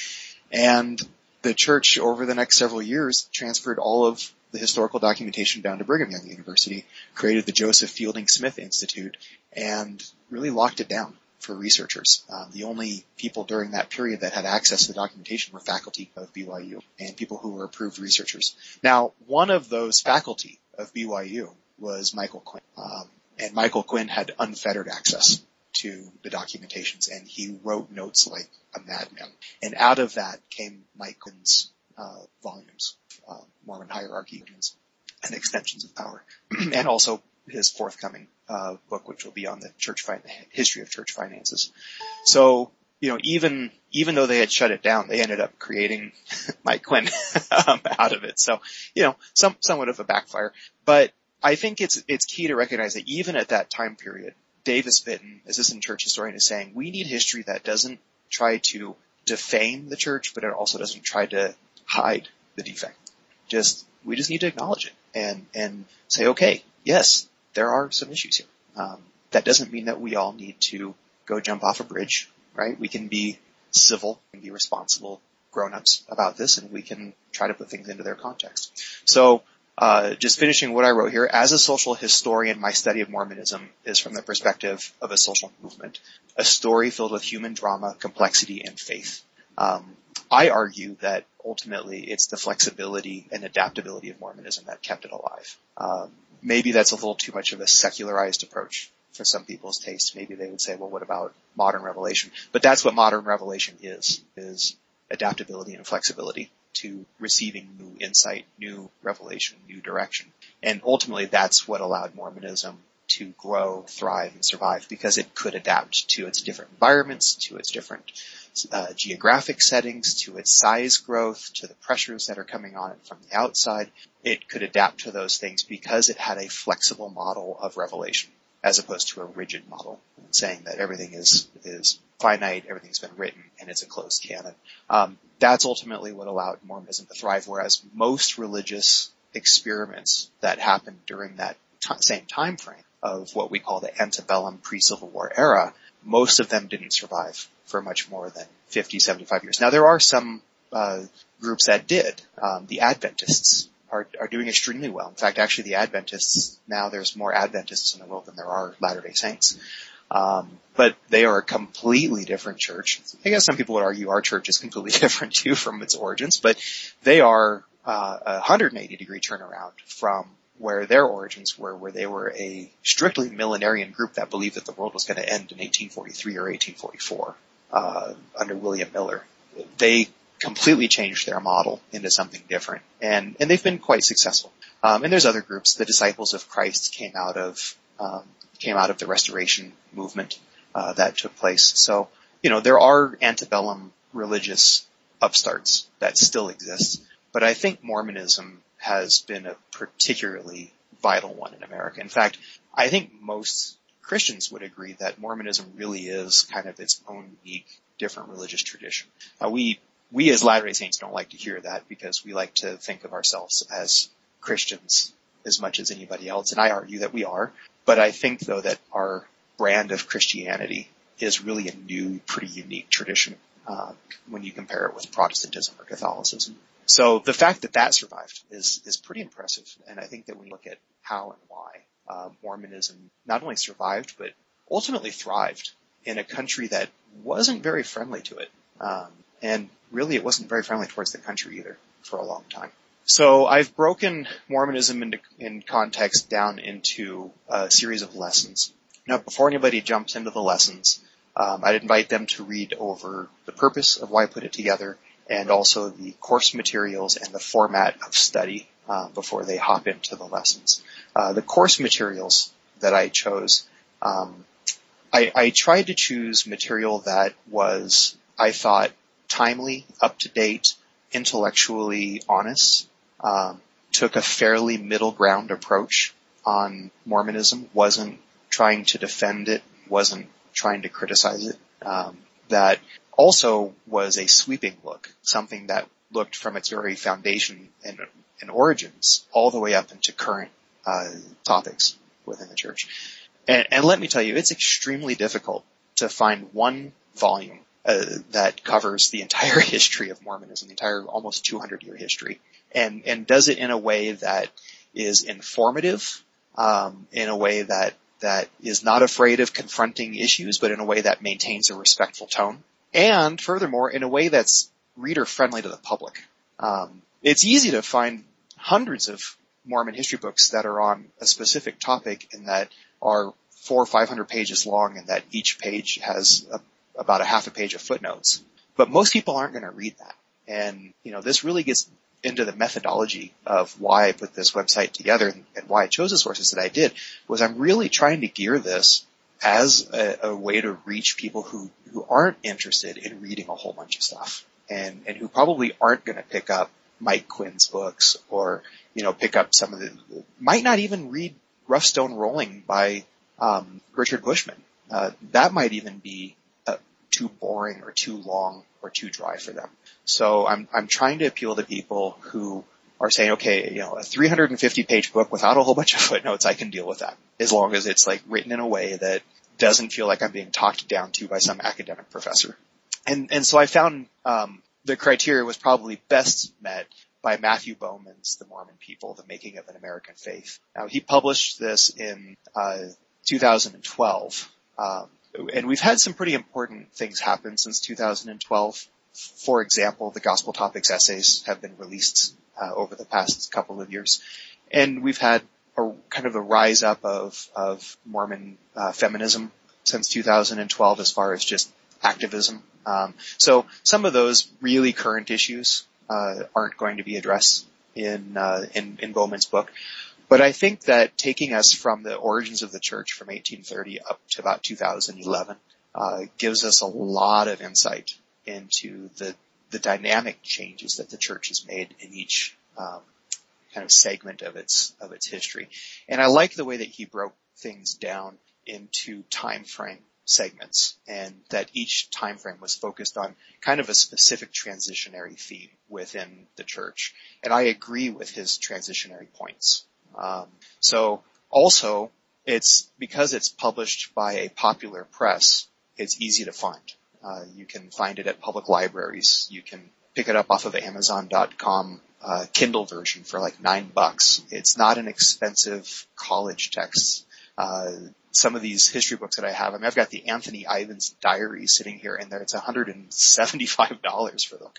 And the church, over the next several years, transferred all of the historical documentation down to Brigham Young University, created the Joseph Fielding Smith Institute, and really locked it down for researchers. Um, the only people during that period that had access to the documentation were faculty of BYU and people who were approved researchers. Now, one of those faculty of BYU was Michael Quinn, um, and Michael Quinn had unfettered access to the documentations, and he wrote notes like a madman. And out of that came Mike Quinn's uh, volumes, uh, Mormon hierarchy and extensions of power, and also his forthcoming uh, book, which will be on the church history of church finances. So, you know, even even though they had shut it down, they ended up creating Mike Quinn um, out of it. So, you know, some somewhat of a backfire. But I think it's it's key to recognize that even at that time period, Davis Bitton, assistant church historian, is saying we need history that doesn't try to defame the church, but it also doesn't try to hide the defect. Just we just need to acknowledge it and and say, okay, yes, there are some issues here. Um, that doesn't mean that we all need to go jump off a bridge, right? We can be civil and be responsible grown-ups about this and we can try to put things into their context. So, uh, just finishing what I wrote here, as a social historian, my study of Mormonism is from the perspective of a social movement, a story filled with human drama, complexity, and faith. Um, I argue that ultimately it's the flexibility and adaptability of Mormonism that kept it alive. Um, maybe that's a little too much of a secularized approach for some people's taste. Maybe they would say, well, what about modern revelation? But that's what modern revelation is, is adaptability and flexibility to receiving new insight, new revelation, new direction. And ultimately that's what allowed Mormonism to grow, thrive, and survive because it could adapt to its different environments, to its different uh, geographic settings, to its size growth, to the pressures that are coming on it from the outside. It could adapt to those things because it had a flexible model of revelation as opposed to a rigid model saying that everything is is finite, everything's been written, and it's a closed canon. Um, that's ultimately what allowed Mormonism to thrive. Whereas most religious experiments that happened during that t- same time frame of what we call the antebellum pre-Civil War era, most of them didn't survive for much more than 50, 75 years. Now there are some uh, groups that did. Um, the Adventists are, are doing extremely well. In fact, actually the Adventists, now there's more Adventists in the world than there are Latter-day Saints. Um, but they are a completely different church. I guess some people would argue our church is completely different too from its origins, but they are uh, a 180 degree turnaround from where their origins were, where they were a strictly millenarian group that believed that the world was going to end in 1843 or 1844 uh, under William Miller. They completely changed their model into something different, and and they've been quite successful. Um, and there's other groups. The Disciples of Christ came out of um, came out of the Restoration movement uh, that took place. So you know there are antebellum religious upstarts that still exist, but I think Mormonism has been a particularly vital one in America. In fact, I think most Christians would agree that Mormonism really is kind of its own unique, different religious tradition. Uh, we we as Latter-day Saints don't like to hear that because we like to think of ourselves as Christians as much as anybody else, and I argue that we are. But I think though that our brand of Christianity is really a new, pretty unique tradition uh, when you compare it with Protestantism or Catholicism. So the fact that that survived is is pretty impressive, and I think that when you look at how and why uh, Mormonism not only survived but ultimately thrived in a country that wasn't very friendly to it. Um, and really it wasn't very friendly towards the country either for a long time. So I've broken Mormonism into, in context down into a series of lessons. Now before anybody jumps into the lessons, um, I'd invite them to read over the purpose of why I put it together and also the course materials and the format of study uh, before they hop into the lessons. Uh, the course materials that I chose, um, I, I tried to choose material that was, I thought, timely, up to date, intellectually honest, um, took a fairly middle ground approach on Mormonism, wasn't trying to defend it, wasn't trying to criticize it. Um, that also was a sweeping look, something that looked from its very foundation and, and origins all the way up into current uh, topics within the church. And, and, let me tell you, it's extremely difficult to find one volume uh, that covers the entire history of Mormonism, the entire almost 200 year history, and and does it in a way that is informative, um, in a way that that is not afraid of confronting issues, but in a way that maintains a respectful tone. And furthermore, in a way that's reader friendly to the public. Um, it's easy to find hundreds of Mormon history books that are on a specific topic and that are four or five hundred pages long and that each page has a, about a half a page of footnotes. But most people aren't going to read that. And, you know, this really gets into the methodology of why I put this website together and why I chose the sources that I did was I'm really trying to gear this as a, a way to reach people who, who aren't interested in reading a whole bunch of stuff and, and who probably aren't going to pick up Mike Quinn's books or, you know, pick up some of the, might not even read Rough Stone Rolling by, um, Richard Bushman. Uh, that might even be too boring or too long or too dry for them. So I'm, I'm trying to appeal to people who are saying, okay, you know, a 350 page book without a whole bunch of footnotes, I can deal with that. As long as it's like written in a way that doesn't feel like I'm being talked down to by some academic professor. And, and so I found, um, the criteria was probably best met by Matthew Bowman's The Mormon People, The Making of an American Faith. Now he published this in, uh, 2012. Um, and we've had some pretty important things happen since 2012. For example, the Gospel Topics essays have been released uh, over the past couple of years, and we've had a kind of a rise up of of Mormon uh, feminism since 2012, as far as just activism. Um, so some of those really current issues uh, aren't going to be addressed in, uh, in in Bowman's book. But I think that taking us from the origins of the church from 1830 up to about 2011 uh, gives us a lot of insight into the the dynamic changes that the church has made in each um, kind of segment of its of its history. And I like the way that he broke things down into time frame segments and that each time frame was focused on kind of a specific transitionary theme within the church. And I agree with his transitionary points. Um, so also it's because it's published by a popular press, it's easy to find. Uh, you can find it at public libraries. You can pick it up off of Amazon.com uh, Kindle version for like nine bucks. It's not an expensive college text. Uh, some of these history books that I have, I mean, I've got the Anthony Ivins diary sitting here and there it's $175 for them.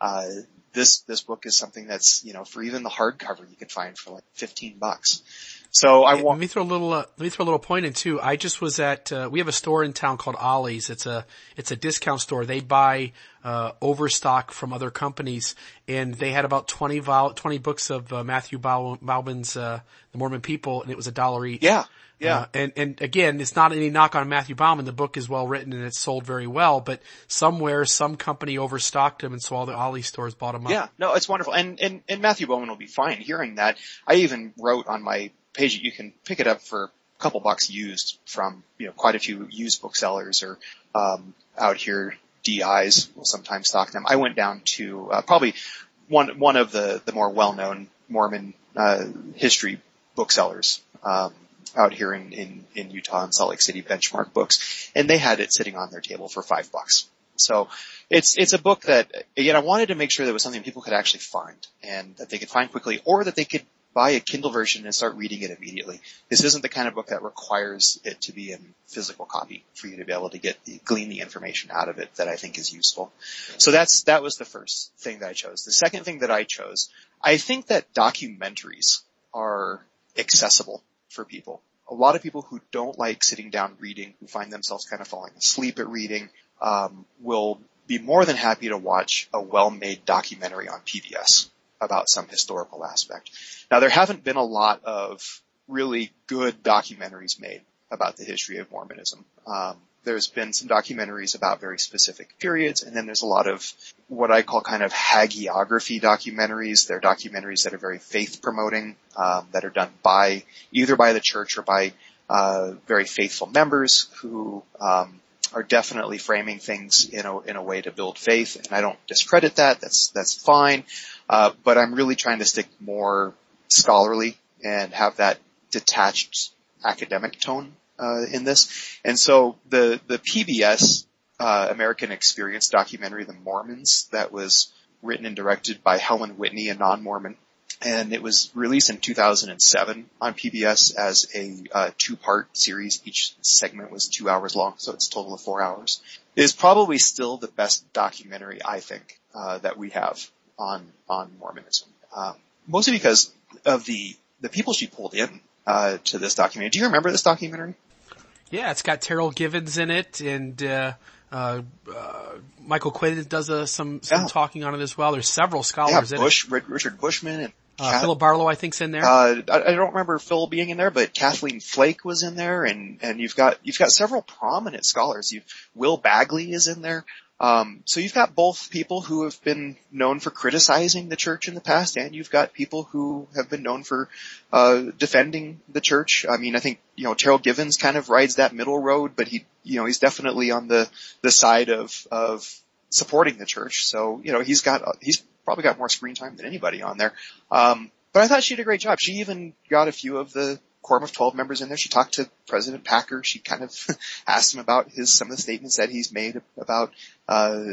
Uh, this, this book is something that's, you know, for even the hardcover you could find for like 15 bucks. So I want. Let me throw a little. Uh, let me throw a little point in too. I just was at. Uh, we have a store in town called Ollie's. It's a. It's a discount store. They buy uh, overstock from other companies, and they had about 20 vol, 20 books of uh, Matthew Bauman's uh, The Mormon People, and it was a dollar each. Yeah. Yeah. Uh, and, and again, it's not any knock on Matthew Bauman. The book is well written and it's sold very well, but somewhere some company overstocked them and so all the Ollie stores bought them up. Yeah. No, it's wonderful. And, and, and Matthew Bauman will be fine hearing that. I even wrote on my page, you can pick it up for a couple bucks used from, you know, quite a few used booksellers or, um, out here, DIs will sometimes stock them. I went down to, uh, probably one, one of the, the more well-known Mormon, uh, history booksellers, um, out here in, in, in Utah and Salt Lake City benchmark books and they had it sitting on their table for five bucks. So it's, it's a book that, again, I wanted to make sure that it was something people could actually find and that they could find quickly or that they could buy a Kindle version and start reading it immediately. This isn't the kind of book that requires it to be in physical copy for you to be able to get the, glean the information out of it that I think is useful. So that's, that was the first thing that I chose. The second thing that I chose, I think that documentaries are accessible for people. A lot of people who don't like sitting down reading, who find themselves kind of falling asleep at reading, um, will be more than happy to watch a well-made documentary on PBS about some historical aspect. Now there haven't been a lot of really good documentaries made about the history of Mormonism. Um, there's been some documentaries about very specific periods, and then there's a lot of what I call kind of hagiography documentaries. They're documentaries that are very faith promoting, um, that are done by either by the church or by uh, very faithful members who um, are definitely framing things in a in a way to build faith, and I don't discredit that. That's that's fine, uh, but I'm really trying to stick more scholarly and have that detached academic tone uh, in this. And so the the PBS uh, American Experience documentary, The Mormons, that was written and directed by Helen Whitney, a non-Mormon, and it was released in 2007 on PBS as a uh, two-part series. Each segment was two hours long, so it's a total of four hours. It is probably still the best documentary I think uh, that we have on on Mormonism, um, mostly because of the the people she pulled in uh, to this documentary. Do you remember this documentary? Yeah, it's got Terryl Givens in it, and uh, uh, uh, Michael Quinn does uh, some some yeah. talking on it as well. There's several scholars yeah, in Bush, it. Richard Bushman and uh, Philip Barlow, I think's in there. Uh, I, I, don't remember Phil being in there, but Kathleen Flake was in there, and and you've got you've got several prominent scholars. You've Will Bagley is in there. Um, so you've got both people who have been known for criticizing the church in the past, and you've got people who have been known for uh, defending the church. I mean, I think you know Terryl Givens kind of rides that middle road, but he, you know, he's definitely on the the side of of supporting the church. So you know, he's got he's probably got more screen time than anybody on there. Um, but I thought she did a great job. She even got a few of the quorum of 12 members in there. She talked to President Packer. She kind of asked him about his, some of the statements that he's made about, uh,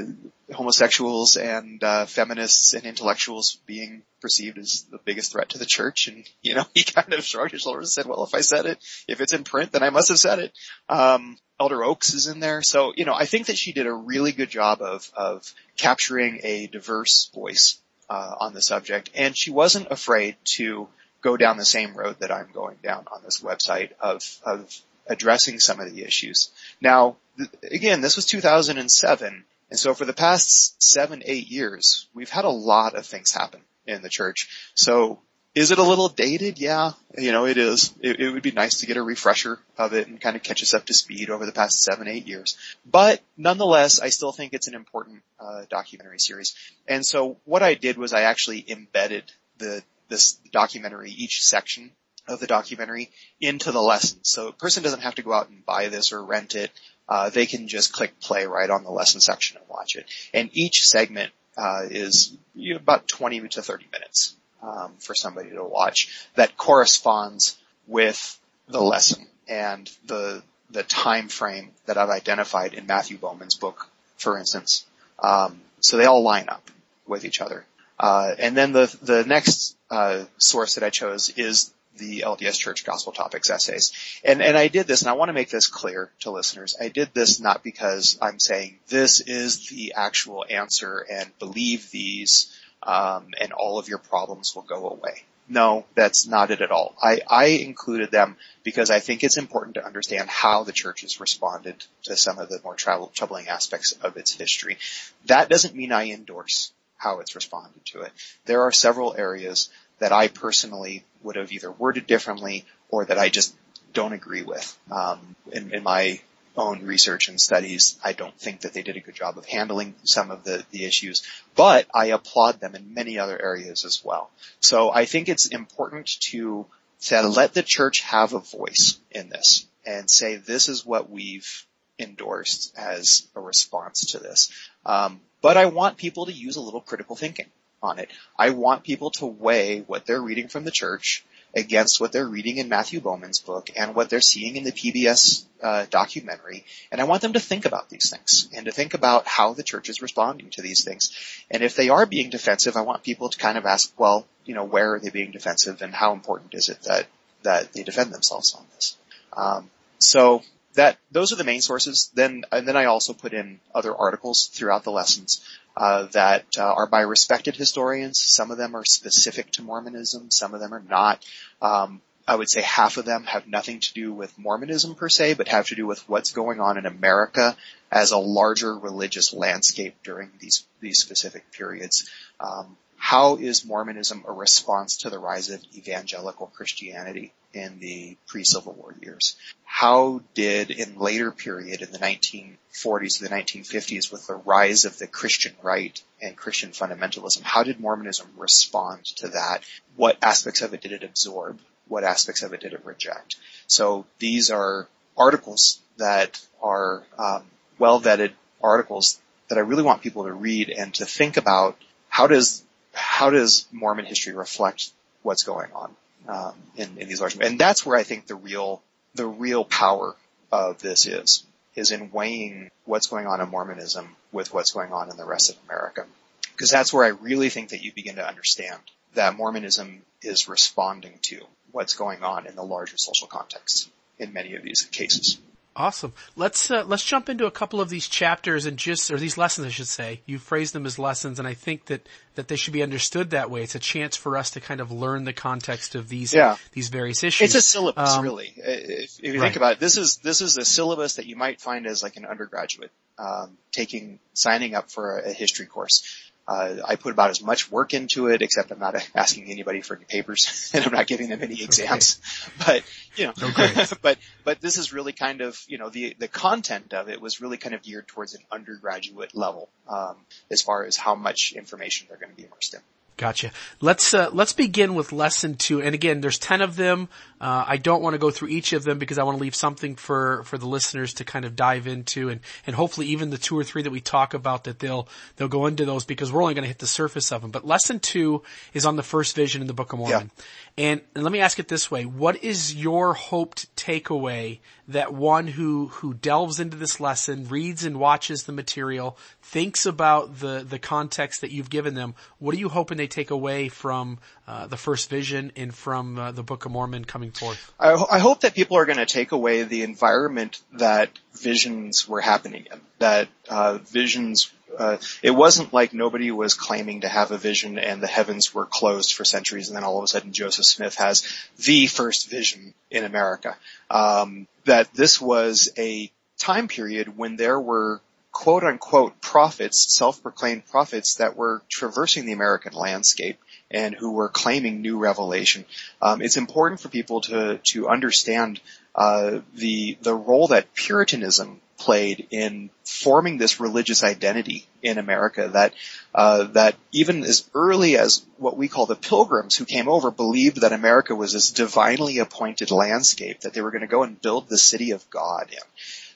homosexuals and, uh, feminists and intellectuals being perceived as the biggest threat to the church. And, you know, he kind of shrugged his shoulders and said, well, if I said it, if it's in print, then I must have said it. Um, Elder Oaks is in there. So, you know, I think that she did a really good job of, of capturing a diverse voice, uh, on the subject. And she wasn't afraid to, go down the same road that I'm going down on this website of, of addressing some of the issues. Now, th- again, this was 2007. And so for the past seven, eight years, we've had a lot of things happen in the church. So is it a little dated? Yeah, you know, it is. It, it, would be nice to get a refresher of it and kind of catch us up to speed over the past seven, eight years. But nonetheless, I still think it's an important uh, documentary series. And so what I did was I actually embedded the this documentary, each section of the documentary into the lesson. So a person doesn't have to go out and buy this or rent it. Uh, they can just click play right on the lesson section and watch it. And each segment uh, is you know, about 20 to 30 minutes um, for somebody to watch that corresponds with the lesson and the the time frame that I've identified in Matthew Bowman's book, for instance. Um, so they all line up with each other. Uh, and then the the next uh, source that I chose is the LDS Church Gospel Topics essays. And, and I did this, and I want to make this clear to listeners. I did this not because I'm saying this is the actual answer and believe these, um, and all of your problems will go away. No, that's not it at all. I, I included them because I think it's important to understand how the church has responded to some of the more troubling aspects of its history. That doesn't mean I endorse how it's responded to it. There are several areas that I personally would have either worded differently or that I just don't agree with. Um, in, in, my own research and studies, I don't think that they did a good job of handling some of the, the issues, but I applaud them in many other areas as well. So I think it's important to, to let the church have a voice in this and say this is what we've endorsed as a response to this. Um, but I want people to use a little critical thinking on it. I want people to weigh what they're reading from the church against what they're reading in Matthew Bowman's book and what they're seeing in the PBS uh, documentary, and I want them to think about these things and to think about how the church is responding to these things. And if they are being defensive, I want people to kind of ask, well, you know, where are they being defensive, and how important is it that that they defend themselves on this? Um, so that those are the main sources. Then and then I also put in other articles throughout the lessons uh, that uh, are by respected historians. Some of them are specific to Mormonism. Some of them are not. Um, I would say half of them have nothing to do with Mormonism per se, but have to do with what's going on in America as a larger religious landscape during these these specific periods. Um, how is Mormonism a response to the rise of evangelical Christianity in the pre-Civil War years? How did in later period in the 1940s to the 1950s with the rise of the Christian right and Christian fundamentalism, how did Mormonism respond to that? What aspects of it did it absorb? What aspects of it did it reject? So these are articles that are um, well vetted articles that I really want people to read and to think about how does how does Mormon history reflect what's going on um, in, in these large? And that's where I think the real the real power of this is is in weighing what's going on in Mormonism with what's going on in the rest of America. Because that's where I really think that you begin to understand that Mormonism is responding to what's going on in the larger social context in many of these cases. Awesome. Let's uh, let's jump into a couple of these chapters and just or these lessons, I should say. You phrased them as lessons, and I think that that they should be understood that way. It's a chance for us to kind of learn the context of these yeah. these various issues. It's a syllabus, um, really. If, if you right. think about it, this is this is a syllabus that you might find as like an undergraduate um, taking signing up for a, a history course. Uh, I put about as much work into it, except I'm not asking anybody for any papers, and I'm not giving them any exams. Okay. But you know, okay. but but this is really kind of you know the the content of it was really kind of geared towards an undergraduate level um, as far as how much information they're going to be immersed in. Gotcha. Let's uh, let's begin with lesson two. And again, there's ten of them. Uh, I don't want to go through each of them because I want to leave something for for the listeners to kind of dive into, and and hopefully even the two or three that we talk about that they'll they'll go into those because we're only going to hit the surface of them. But lesson two is on the first vision in the Book of Mormon. Yeah. And, and let me ask it this way: What is your hoped takeaway that one who who delves into this lesson, reads and watches the material, thinks about the the context that you've given them? What are you hoping they take away from uh, the first vision and from uh, the Book of Mormon coming forth? I, I hope that people are going to take away the environment that visions were happening in. That uh, visions uh, it wasn't like nobody was claiming to have a vision and the heavens were closed for centuries and then all of a sudden Joseph Smith has the first vision in America. Um, that this was a time period when there were quote unquote prophets, self-proclaimed prophets that were traversing the American landscape and who were claiming new revelation. Um, it's important for people to to understand uh, the the role that Puritanism played in forming this religious identity in America that uh, that even as early as what we call the pilgrims who came over believed that America was this divinely appointed landscape that they were going to go and build the city of God in.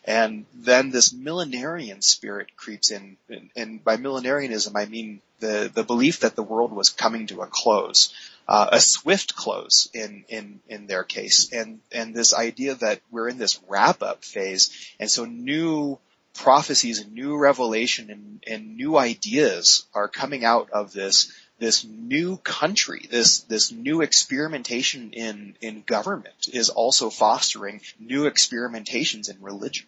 And then this millenarian spirit creeps in, and, and by millenarianism I mean the, the belief that the world was coming to a close uh, a swift close in in in their case, and and this idea that we're in this wrap up phase, and so new prophecies and new revelation and, and new ideas are coming out of this this new country, this this new experimentation in in government is also fostering new experimentations in religion.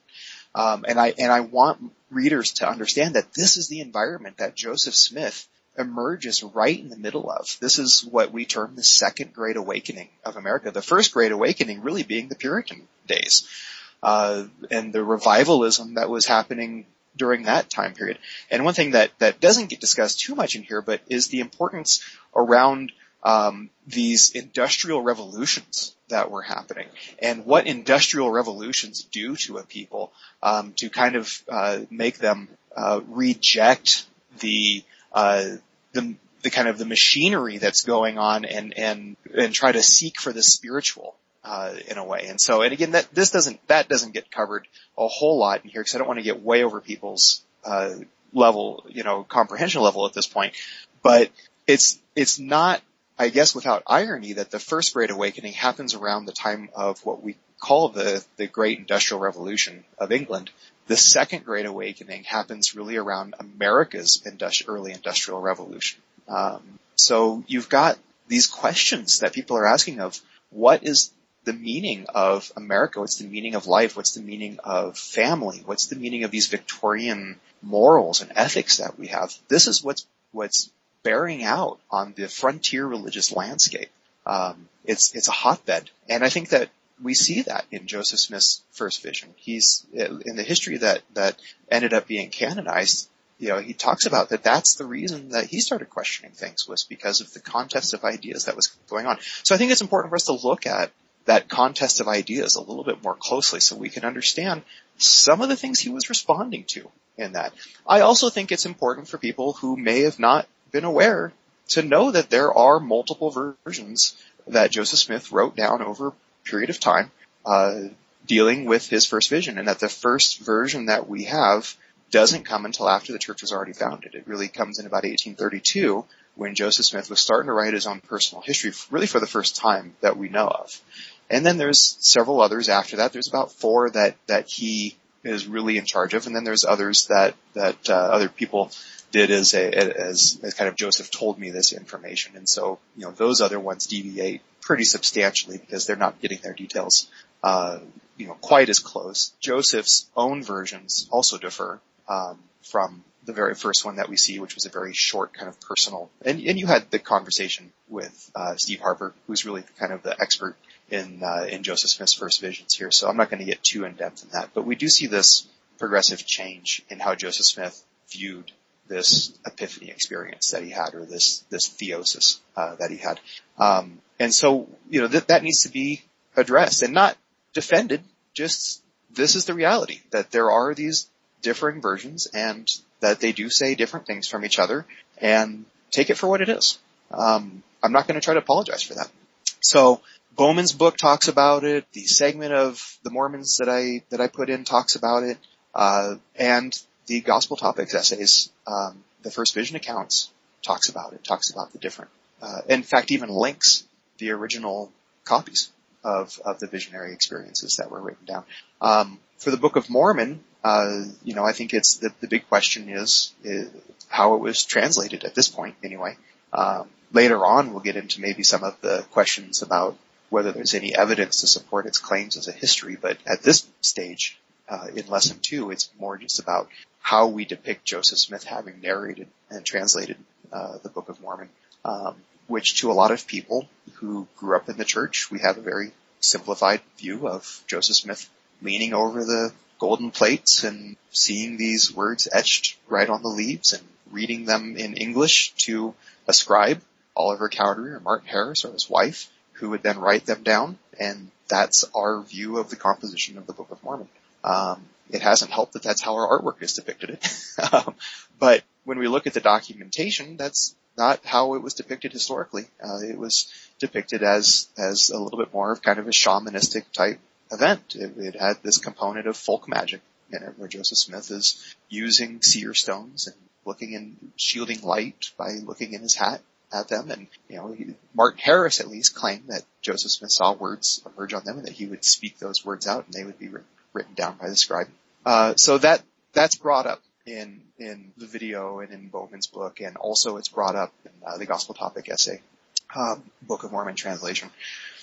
Um, and I and I want readers to understand that this is the environment that Joseph Smith emerges right in the middle of. This is what we term the second great awakening of America. The first great awakening really being the Puritan days. Uh, and the revivalism that was happening during that time period. And one thing that, that doesn't get discussed too much in here, but is the importance around um, these industrial revolutions that were happening and what industrial revolutions do to a people um, to kind of uh, make them uh, reject the uh, the the kind of the machinery that's going on and and and try to seek for the spiritual uh, in a way. And so, and again, that this doesn't that doesn't get covered a whole lot in here because I don't want to get way over people's uh, level, you know, comprehension level at this point. But it's it's not, I guess, without irony that the first Great Awakening happens around the time of what we call the, the great industrial revolution of England, the second great awakening happens really around America's industri- early industrial revolution. Um, so you've got these questions that people are asking of what is the meaning of America? What's the meaning of life? What's the meaning of family? What's the meaning of these Victorian morals and ethics that we have? This is what's, what's bearing out on the frontier religious landscape. Um, it's, it's a hotbed. And I think that we see that in Joseph Smith's first vision. He's, in the history that, that ended up being canonized, you know, he talks about that that's the reason that he started questioning things was because of the contest of ideas that was going on. So I think it's important for us to look at that contest of ideas a little bit more closely so we can understand some of the things he was responding to in that. I also think it's important for people who may have not been aware to know that there are multiple versions that Joseph Smith wrote down over a period of time, uh, dealing with his first vision and that the first version that we have doesn't come until after the church was already founded. It really comes in about 1832 when Joseph Smith was starting to write his own personal history, really for the first time that we know of. And then there's several others after that. There's about four that, that he is really in charge of, and then there's others that, that, uh, other people did as a, as, as kind of Joseph told me this information. And so, you know, those other ones deviate pretty substantially because they're not getting their details, uh, you know, quite as close. Joseph's own versions also differ, um, from the very first one that we see, which was a very short kind of personal, and, and you had the conversation with, uh, Steve Harper, who's really kind of the expert in, uh, in Joseph Smith's first visions here. So I'm not going to get too in depth in that, but we do see this progressive change in how Joseph Smith viewed this epiphany experience that he had or this, this theosis, uh, that he had. Um, and so, you know, that, that needs to be addressed and not defended, just this is the reality that there are these differing versions and that they do say different things from each other and take it for what it is. Um, I'm not going to try to apologize for that. So Bowman's book talks about it. The segment of the Mormons that I that I put in talks about it, uh, and the Gospel Topics essays, um, the First Vision accounts talks about it. Talks about the different. Uh, in fact, even links the original copies of of the visionary experiences that were written down. Um, for the Book of Mormon, uh, you know, I think it's the, the big question is, is, how it was translated at this point anyway. Um, later on, we'll get into maybe some of the questions about whether there's any evidence to support its claims as a history, but at this stage, uh, in lesson two, it's more just about how we depict Joseph Smith having narrated and translated uh, the Book of Mormon, um, which to a lot of people who grew up in the church, we have a very simplified view of Joseph Smith leaning over the golden plates and seeing these words etched right on the leaves and reading them in English to a scribe, Oliver Cowdery or Martin Harris or his wife, who would then write them down. And that's our view of the composition of the Book of Mormon. Um, it hasn't helped that that's how our artwork is depicted. um, but when we look at the documentation, that's not how it was depicted historically. Uh, it was depicted as as a little bit more of kind of a shamanistic type event. It, it had this component of folk magic in it where Joseph Smith is using seer stones and looking and shielding light by looking in his hat at them. And, you know, he, Martin Harris at least claimed that Joseph Smith saw words emerge on them and that he would speak those words out and they would be written down by the scribe. Uh, so that, that's brought up in, in the video and in Bowman's book and also it's brought up in uh, the gospel topic essay, um, Book of Mormon translation.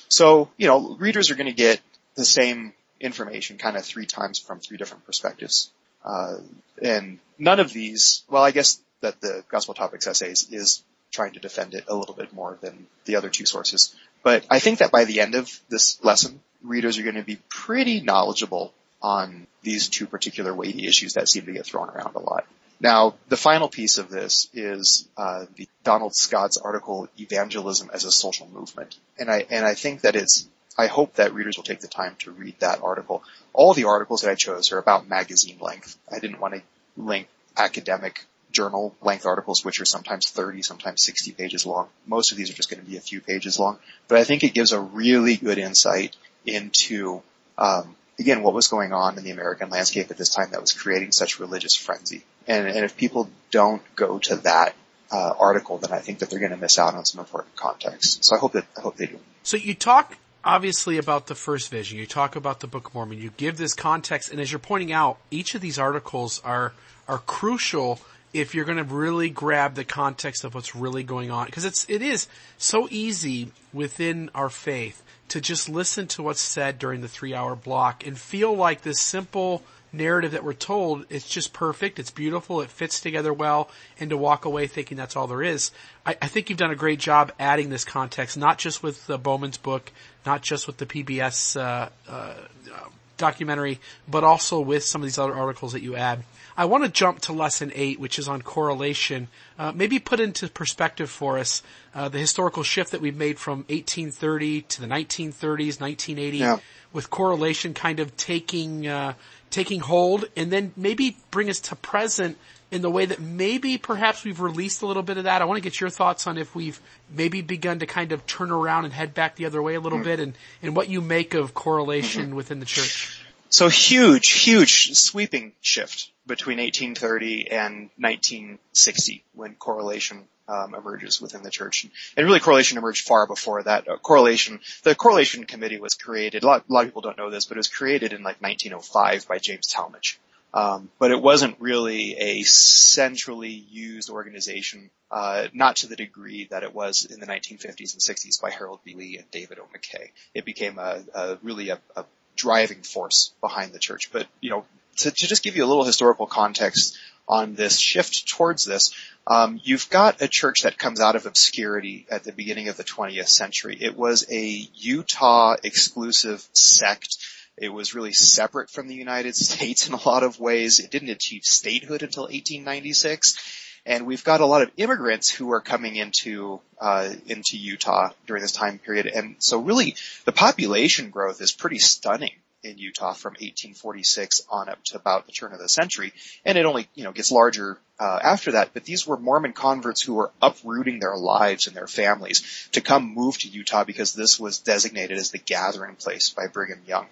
So, you know, readers are going to get the same information kind of three times from three different perspectives. Uh, and none of these, well, I guess that the Gospel Topics essays is trying to defend it a little bit more than the other two sources. But I think that by the end of this lesson, readers are going to be pretty knowledgeable on these two particular weighty issues that seem to get thrown around a lot. Now, the final piece of this is uh, the Donald Scott's article "Evangelism as a Social Movement," and I and I think that it's I hope that readers will take the time to read that article. All the articles that I chose are about magazine length. I didn't want to link academic journal length articles, which are sometimes 30, sometimes 60 pages long. Most of these are just going to be a few pages long, but I think it gives a really good insight into, um, again, what was going on in the American landscape at this time that was creating such religious frenzy. And, and if people don't go to that uh, article, then I think that they're going to miss out on some important context. So I hope that I hope they do. So you talk obviously about the first vision. You talk about the Book of Mormon. You give this context, and as you're pointing out, each of these articles are are crucial if you're going to really grab the context of what's really going on. Because it's it is so easy within our faith to just listen to what's said during the three hour block and feel like this simple narrative that we're told it's just perfect, it's beautiful, it fits together well, and to walk away thinking that's all there is. I, I think you've done a great job adding this context, not just with the Bowman's book, not just with the PBS uh, uh, documentary, but also with some of these other articles that you add. I want to jump to lesson eight, which is on correlation. Uh, maybe put into perspective for us uh, the historical shift that we've made from 1830 to the 1930s, 1980, yeah. with correlation kind of taking uh, taking hold, and then maybe bring us to present in the way that maybe perhaps we've released a little bit of that. I want to get your thoughts on if we've maybe begun to kind of turn around and head back the other way a little mm-hmm. bit and, and what you make of correlation mm-hmm. within the church. So huge, huge sweeping shift between 1830 and 1960 when correlation um, emerges within the church. And really correlation emerged far before that. Uh, correlation, the correlation committee was created, a lot, a lot, of people don't know this, but it was created in like 1905 by James Talmage. Um, but it wasn't really a centrally used organization, uh, not to the degree that it was in the 1950s and 60s by Harold B. Lee and David O. McKay. It became a, a really a, a, driving force behind the church. But you know, to, to, just give you a little historical context on this shift towards this, um, you've got a church that comes out of obscurity at the beginning of the 20th century. It was a Utah exclusive sect it was really separate from the United States in a lot of ways. It didn't achieve statehood until 1896. And we've got a lot of immigrants who are coming into uh, into Utah during this time period, and so really the population growth is pretty stunning in Utah from 1846 on up to about the turn of the century, and it only you know gets larger uh, after that. But these were Mormon converts who were uprooting their lives and their families to come move to Utah because this was designated as the gathering place by Brigham Young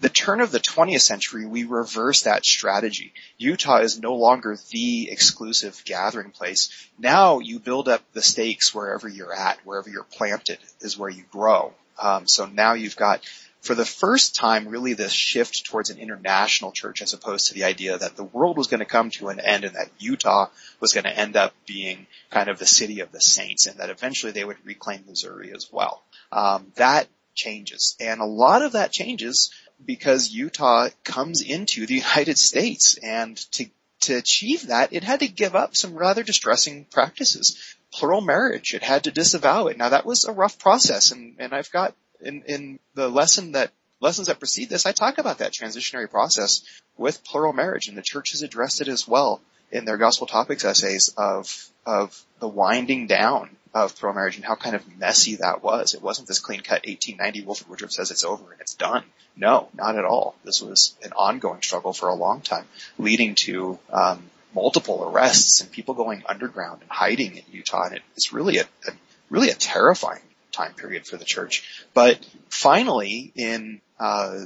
the turn of the 20th century, we reverse that strategy. Utah is no longer the exclusive gathering place. Now you build up the stakes wherever you're at, wherever you're planted is where you grow. Um, so now you've got, for the first time, really this shift towards an international church as opposed to the idea that the world was going to come to an end and that Utah was going to end up being kind of the city of the saints and that eventually they would reclaim Missouri as well. Um, that changes. And a lot of that changes because Utah comes into the United States and to to achieve that, it had to give up some rather distressing practices. Plural marriage, it had to disavow it. Now that was a rough process and, and I've got in, in the lesson that lessons that precede this, I talk about that transitionary process with plural marriage and the church has addressed it as well in their gospel topics essays of, of the winding down of plural marriage and how kind of messy that was. It wasn't this clean cut 1890 Wilford Woodruff says it's over and it's done. No, not at all. This was an ongoing struggle for a long time, leading to um, multiple arrests and people going underground and hiding in Utah. And it's really a, a really a terrifying time period for the church. But finally, in uh,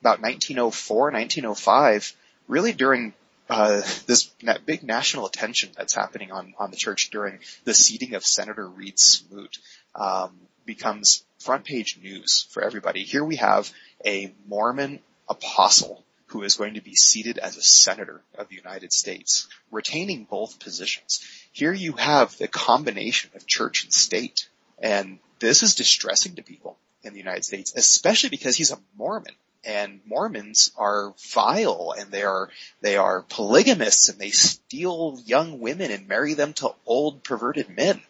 about 1904, 1905, really during uh, this big national attention that's happening on on the church during the seating of Senator Reed Smoot um, becomes front page news for everybody. Here we have a Mormon apostle who is going to be seated as a senator of the United States, retaining both positions. Here you have the combination of church and state, and this is distressing to people in the United States, especially because he's a Mormon and Mormons are vile and they are they are polygamists and they steal young women and marry them to old perverted men.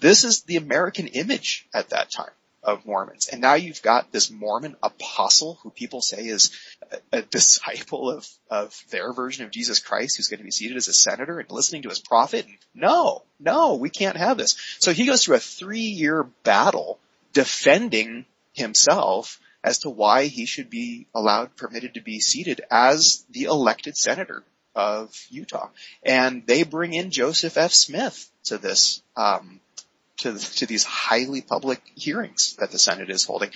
This is the American image at that time of Mormons. And now you've got this Mormon apostle who people say is a, a disciple of, of their version of Jesus Christ who's going to be seated as a senator and listening to his prophet. No, no, we can't have this. So he goes through a three year battle defending himself as to why he should be allowed, permitted to be seated as the elected senator of Utah. And they bring in Joseph F. Smith to this, um, to, to these highly public hearings that the Senate is holding.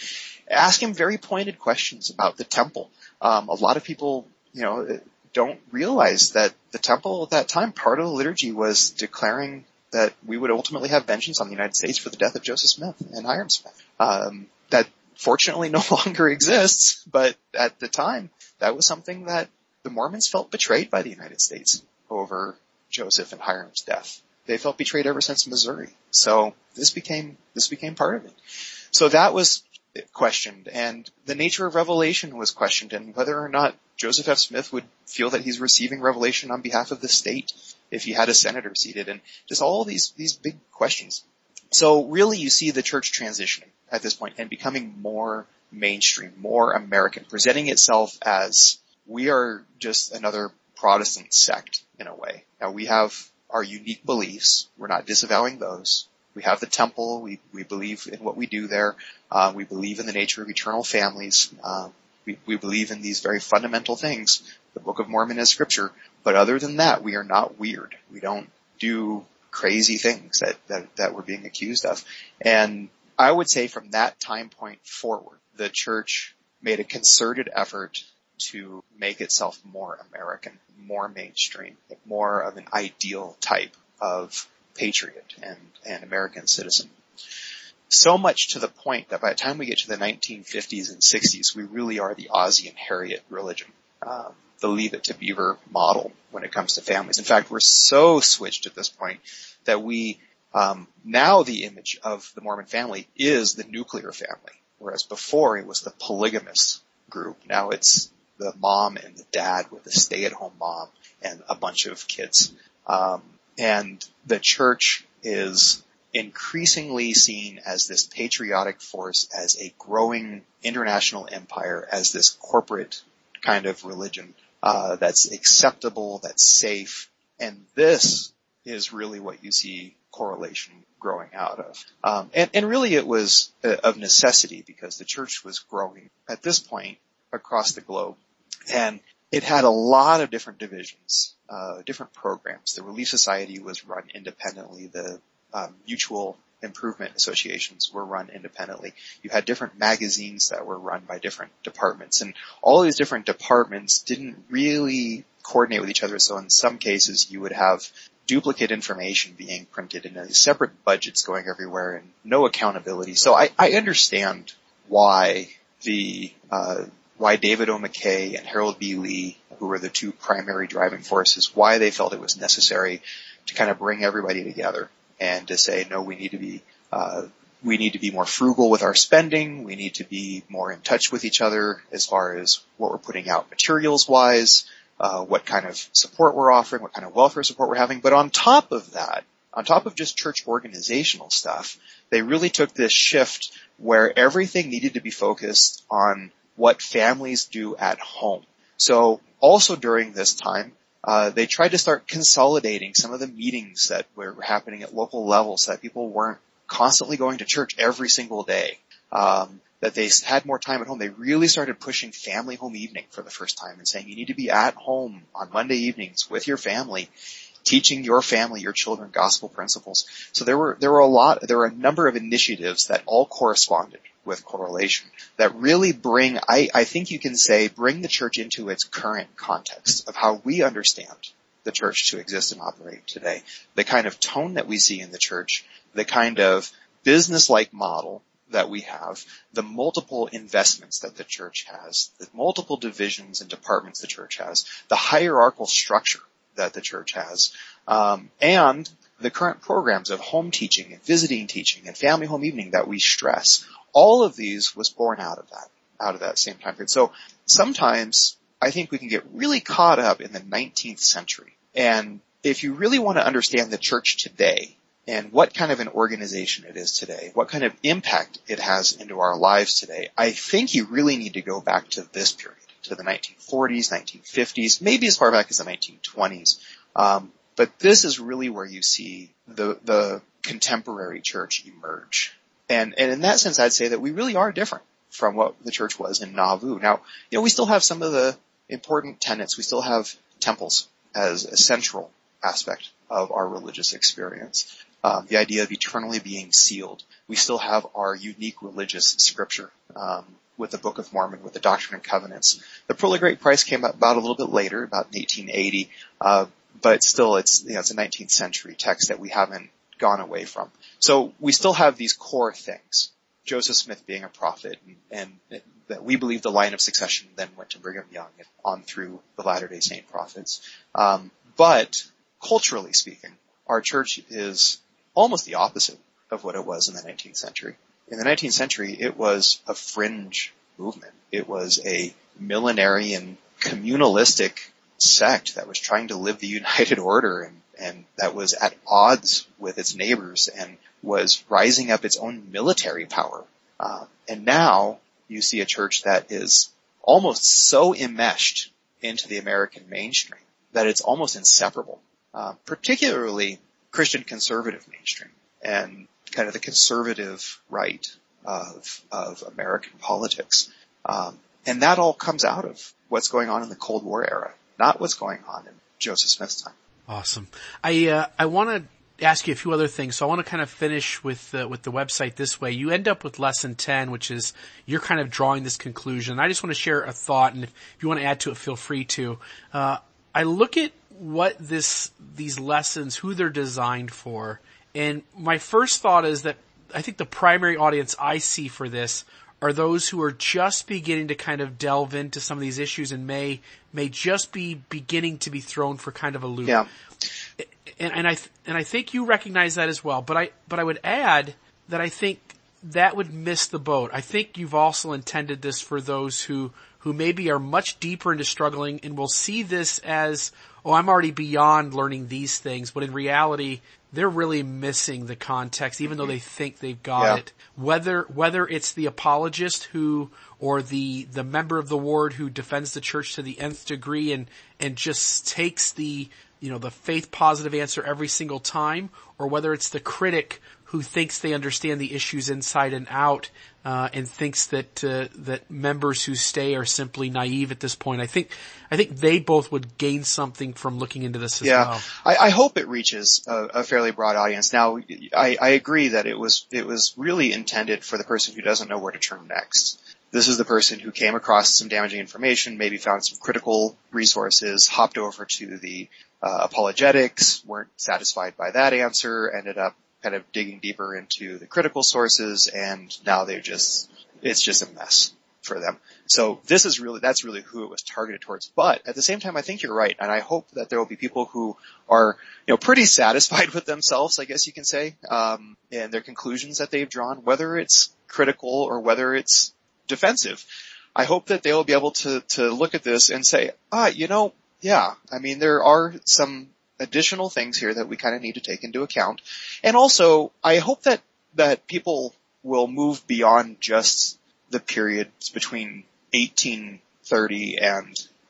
Ask him very pointed questions about the temple. Um, a lot of people, you know, don't realize that the temple at that time, part of the liturgy was declaring that we would ultimately have vengeance on the United States for the death of Joseph Smith and Hyrum Smith. Um, that fortunately no longer exists, but at the time, that was something that the Mormons felt betrayed by the United States over Joseph and Hyrum's death. They felt betrayed ever since Missouri. So this became, this became part of it. So that was questioned and the nature of revelation was questioned and whether or not Joseph F. Smith would feel that he's receiving revelation on behalf of the state if he had a senator seated and just all these, these big questions. So really you see the church transitioning at this point and becoming more mainstream, more American, presenting itself as we are just another Protestant sect in a way. Now we have our unique beliefs. We're not disavowing those. We have the temple. We, we believe in what we do there. Uh, we believe in the nature of eternal families. Uh, we, we believe in these very fundamental things. The Book of Mormon is scripture. But other than that, we are not weird. We don't do crazy things that, that, that we're being accused of. And I would say from that time point forward, the church made a concerted effort to make itself more American, more mainstream, more of an ideal type of patriot and, and American citizen. So much to the point that by the time we get to the 1950s and 60s, we really are the Ozzie and Harriet religion, um, the leave it to beaver model when it comes to families. In fact, we're so switched at this point that we um, now the image of the Mormon family is the nuclear family, whereas before it was the polygamous group. Now it's the mom and the dad with a stay-at-home mom and a bunch of kids. Um, and the church is increasingly seen as this patriotic force, as a growing international empire, as this corporate kind of religion uh, that's acceptable, that's safe, and this is really what you see correlation growing out of. Um, and, and, really it was uh, of necessity because the church was growing at this point across the globe. And it had a lot of different divisions, uh, different programs. The Relief Society was run independently. The um, mutual improvement associations were run independently. You had different magazines that were run by different departments and all these different departments didn't really coordinate with each other. So in some cases you would have duplicate information being printed and separate budgets going everywhere and no accountability. So I, I understand why the uh, why David O. McKay and Harold B. Lee, who were the two primary driving forces, why they felt it was necessary to kind of bring everybody together and to say, no, we need to be, uh, we need to be more frugal with our spending. We need to be more in touch with each other as far as what we're putting out materials wise, uh, what kind of support we're offering, what kind of welfare support we're having. But on top of that, on top of just church organizational stuff, they really took this shift where everything needed to be focused on what families do at home. So also during this time, uh, they tried to start consolidating some of the meetings that were happening at local levels so that people weren't constantly going to church every single day. Um, that they had more time at home. They really started pushing family home evening for the first time and saying you need to be at home on Monday evenings with your family teaching your family, your children gospel principles. So there were, there were a lot, there were a number of initiatives that all corresponded with correlation that really bring, I, I think you can say, bring the church into its current context of how we understand the church to exist and operate today. The kind of tone that we see in the church, the kind of business-like model that we have, the multiple investments that the church has, the multiple divisions and departments the church has, the hierarchical structure that the church has, um, and the current programs of home teaching and visiting teaching and family home evening that we stress. All of these was born out of that, out of that same time period. So sometimes I think we can get really caught up in the 19th century. And if you really want to understand the church today and what kind of an organization it is today, what kind of impact it has into our lives today, I think you really need to go back to this period to the 1940s, 1950s, maybe as far back as the 1920s. Um, but this is really where you see the the contemporary church emerge. And and in that sense, I'd say that we really are different from what the church was in Nauvoo. Now, you know, we still have some of the important tenets. We still have temples as a central aspect of our religious experience. Um, the idea of eternally being sealed. We still have our unique religious scripture. Um, with the Book of Mormon, with the Doctrine and Covenants. The Pearl of Great Price came about a little bit later, about 1880, uh, but still it's, you know, it's a 19th century text that we haven't gone away from. So we still have these core things. Joseph Smith being a prophet and, and, that we believe the line of succession then went to Brigham Young and on through the Latter-day Saint prophets. Um, but culturally speaking, our church is almost the opposite of what it was in the 19th century. In the 19th century, it was a fringe movement. It was a millenarian communalistic sect that was trying to live the united order and, and that was at odds with its neighbors and was rising up its own military power. Uh, and now you see a church that is almost so enmeshed into the American mainstream that it's almost inseparable, uh, particularly Christian conservative mainstream and kind of the conservative right of, of American politics. Um, and that all comes out of what's going on in the Cold War era, not what's going on in Joseph Smith's time. Awesome. I uh, I want to ask you a few other things. So I want to kind of finish with uh, with the website this way. You end up with lesson ten, which is you're kind of drawing this conclusion. I just want to share a thought, and if, if you want to add to it, feel free to. Uh, I look at what this these lessons, who they're designed for, and my first thought is that I think the primary audience I see for this are those who are just beginning to kind of delve into some of these issues and may may just be beginning to be thrown for kind of a loop. Yeah. And, and I and I think you recognize that as well. But I but I would add that I think that would miss the boat. I think you've also intended this for those who who maybe are much deeper into struggling and will see this as, oh, I'm already beyond learning these things, but in reality, they're really missing the context, even though they think they've got yeah. it. Whether, whether it's the apologist who, or the, the member of the ward who defends the church to the nth degree and, and just takes the, you know, the faith positive answer every single time, or whether it's the critic who thinks they understand the issues inside and out, uh, and thinks that uh, that members who stay are simply naive at this point. I think I think they both would gain something from looking into this as yeah. well. I, I hope it reaches a, a, fairly broad audience. Now, I, I agree that it was it was really intended for the person who doesn't know where to turn next. This is the person who came across some damaging information, maybe found some critical resources, hopped over to the uh, apologetics, weren't satisfied by that answer, ended up kind of digging deeper into the critical sources and now they're just, it's just a mess for them. So this is really, that's really who it was targeted towards. But at the same time, I think you're right. And I hope that there will be people who are, you know, pretty satisfied with themselves, I guess you can say, um, and their conclusions that they've drawn, whether it's critical or whether it's defensive. I hope that they'll be able to, to look at this and say, ah, you know, yeah, I mean, there are some additional things here that we kind of need to take into account. And also, I hope that, that people will move beyond just the periods between 1830 and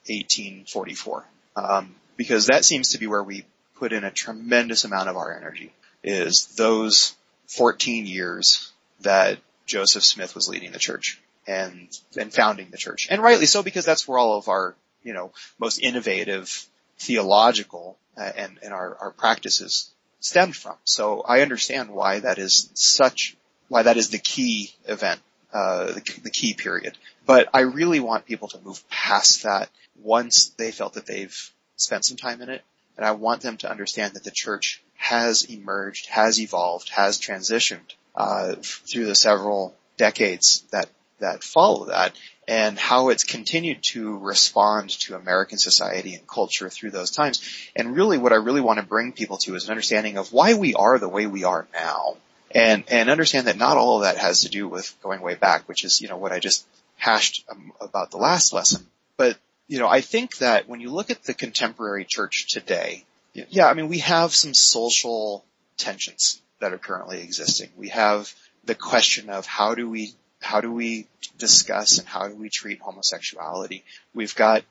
1844. Um, because that seems to be where we put in a tremendous amount of our energy is those 14 years that Joseph Smith was leading the church and, and founding the church. And rightly so because that's where all of our, you know, most innovative theological and, and our, our practices stemmed from. So I understand why that is such, why that is the key event, uh, the, the key period. But I really want people to move past that once they felt that they've spent some time in it. And I want them to understand that the church has emerged, has evolved, has transitioned, uh, through the several decades that, that follow that and how it's continued to respond to American society and culture through those times. And really what I really want to bring people to is an understanding of why we are the way we are now. And, and understand that not all of that has to do with going way back, which is, you know, what I just hashed um, about the last lesson. But, you know, I think that when you look at the contemporary church today, yeah, I mean, we have some social tensions that are currently existing. We have the question of how do we how do we discuss and how do we treat homosexuality? We've got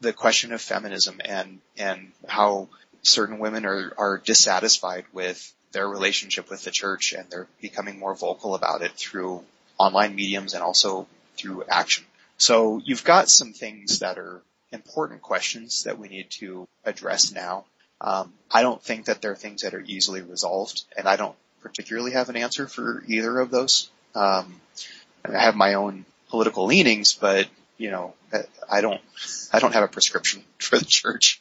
the question of feminism and, and how certain women are, are dissatisfied with their relationship with the church and they're becoming more vocal about it through online mediums and also through action. So you've got some things that are important questions that we need to address now. Um, I don't think that they're things that are easily resolved, and I don't particularly have an answer for either of those. Um, I have my own political leanings, but you know, I don't, I don't have a prescription for the church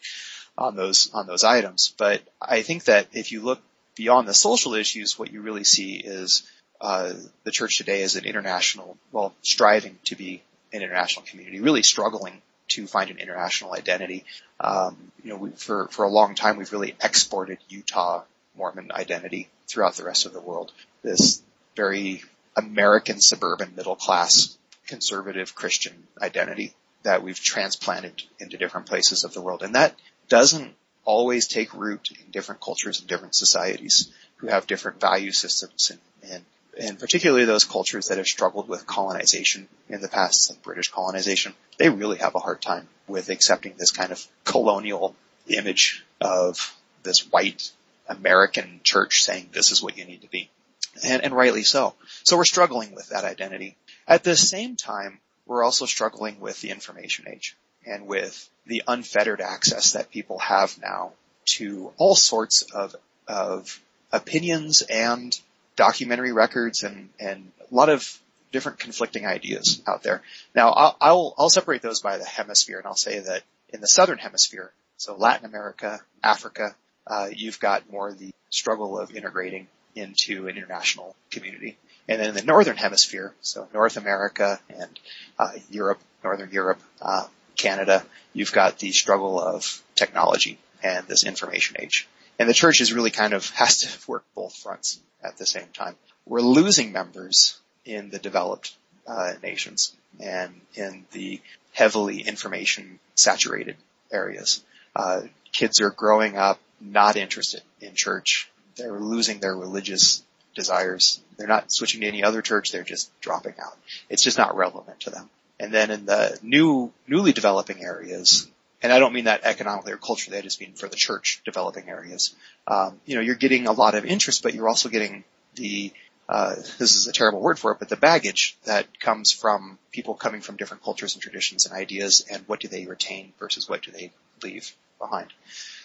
on those, on those items. But I think that if you look beyond the social issues, what you really see is uh, the church today is an international, well, striving to be an international community, really struggling to find an international identity. Um, you know, we, for for a long time, we've really exported Utah Mormon identity throughout the rest of the world. This very American suburban middle class conservative Christian identity that we've transplanted into different places of the world, and that doesn't always take root in different cultures and different societies who have different value systems and, and and particularly those cultures that have struggled with colonization in the past, like British colonization, they really have a hard time with accepting this kind of colonial image of this white American church saying this is what you need to be. And, and rightly so. So we're struggling with that identity. At the same time, we're also struggling with the information age and with the unfettered access that people have now to all sorts of, of opinions and documentary records and, and a lot of different conflicting ideas out there. Now I'll, I'll, I'll separate those by the hemisphere and I'll say that in the southern hemisphere, so Latin America, Africa, uh, you've got more the struggle of integrating into an international community. And then in the northern hemisphere, so North America and uh, Europe, Northern Europe, uh, Canada, you've got the struggle of technology and this information age. And the church is really kind of has to work both fronts at the same time. We're losing members in the developed uh, nations and in the heavily information saturated areas. Uh, kids are growing up not interested in church. They're losing their religious desires. They're not switching to any other church. They're just dropping out. It's just not relevant to them. And then in the new, newly developing areas, and I don't mean that economically or culturally, I just mean for the church developing areas. Um, you know, you're getting a lot of interest, but you're also getting the uh, this is a terrible word for it, but the baggage that comes from people coming from different cultures and traditions and ideas, and what do they retain versus what do they leave behind.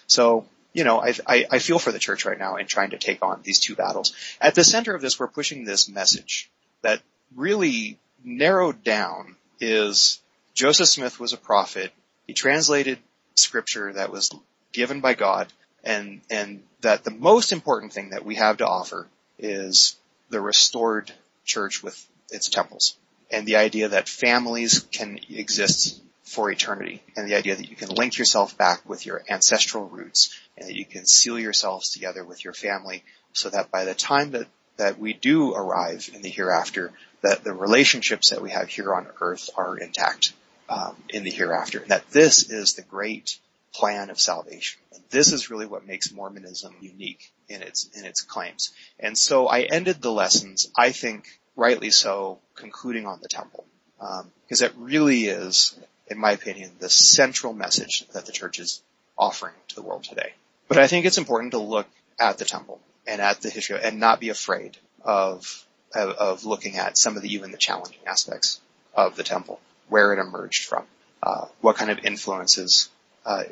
So, you know, I, I, I feel for the church right now in trying to take on these two battles. At the center of this, we're pushing this message that really narrowed down is Joseph Smith was a prophet he translated scripture that was given by God and, and that the most important thing that we have to offer is the restored church with its temples and the idea that families can exist for eternity and the idea that you can link yourself back with your ancestral roots and that you can seal yourselves together with your family so that by the time that, that we do arrive in the hereafter, that the relationships that we have here on earth are intact um, in the hereafter. And that this is the great plan of salvation. And this is really what makes Mormonism unique in its in its claims. And so I ended the lessons, I think rightly so, concluding on the temple, because um, it really is, in my opinion, the central message that the church is offering to the world today. But I think it's important to look at the temple and at the history and not be afraid of of, looking at some of the even the challenging aspects of the temple where it emerged from, uh, what kind of influences uh,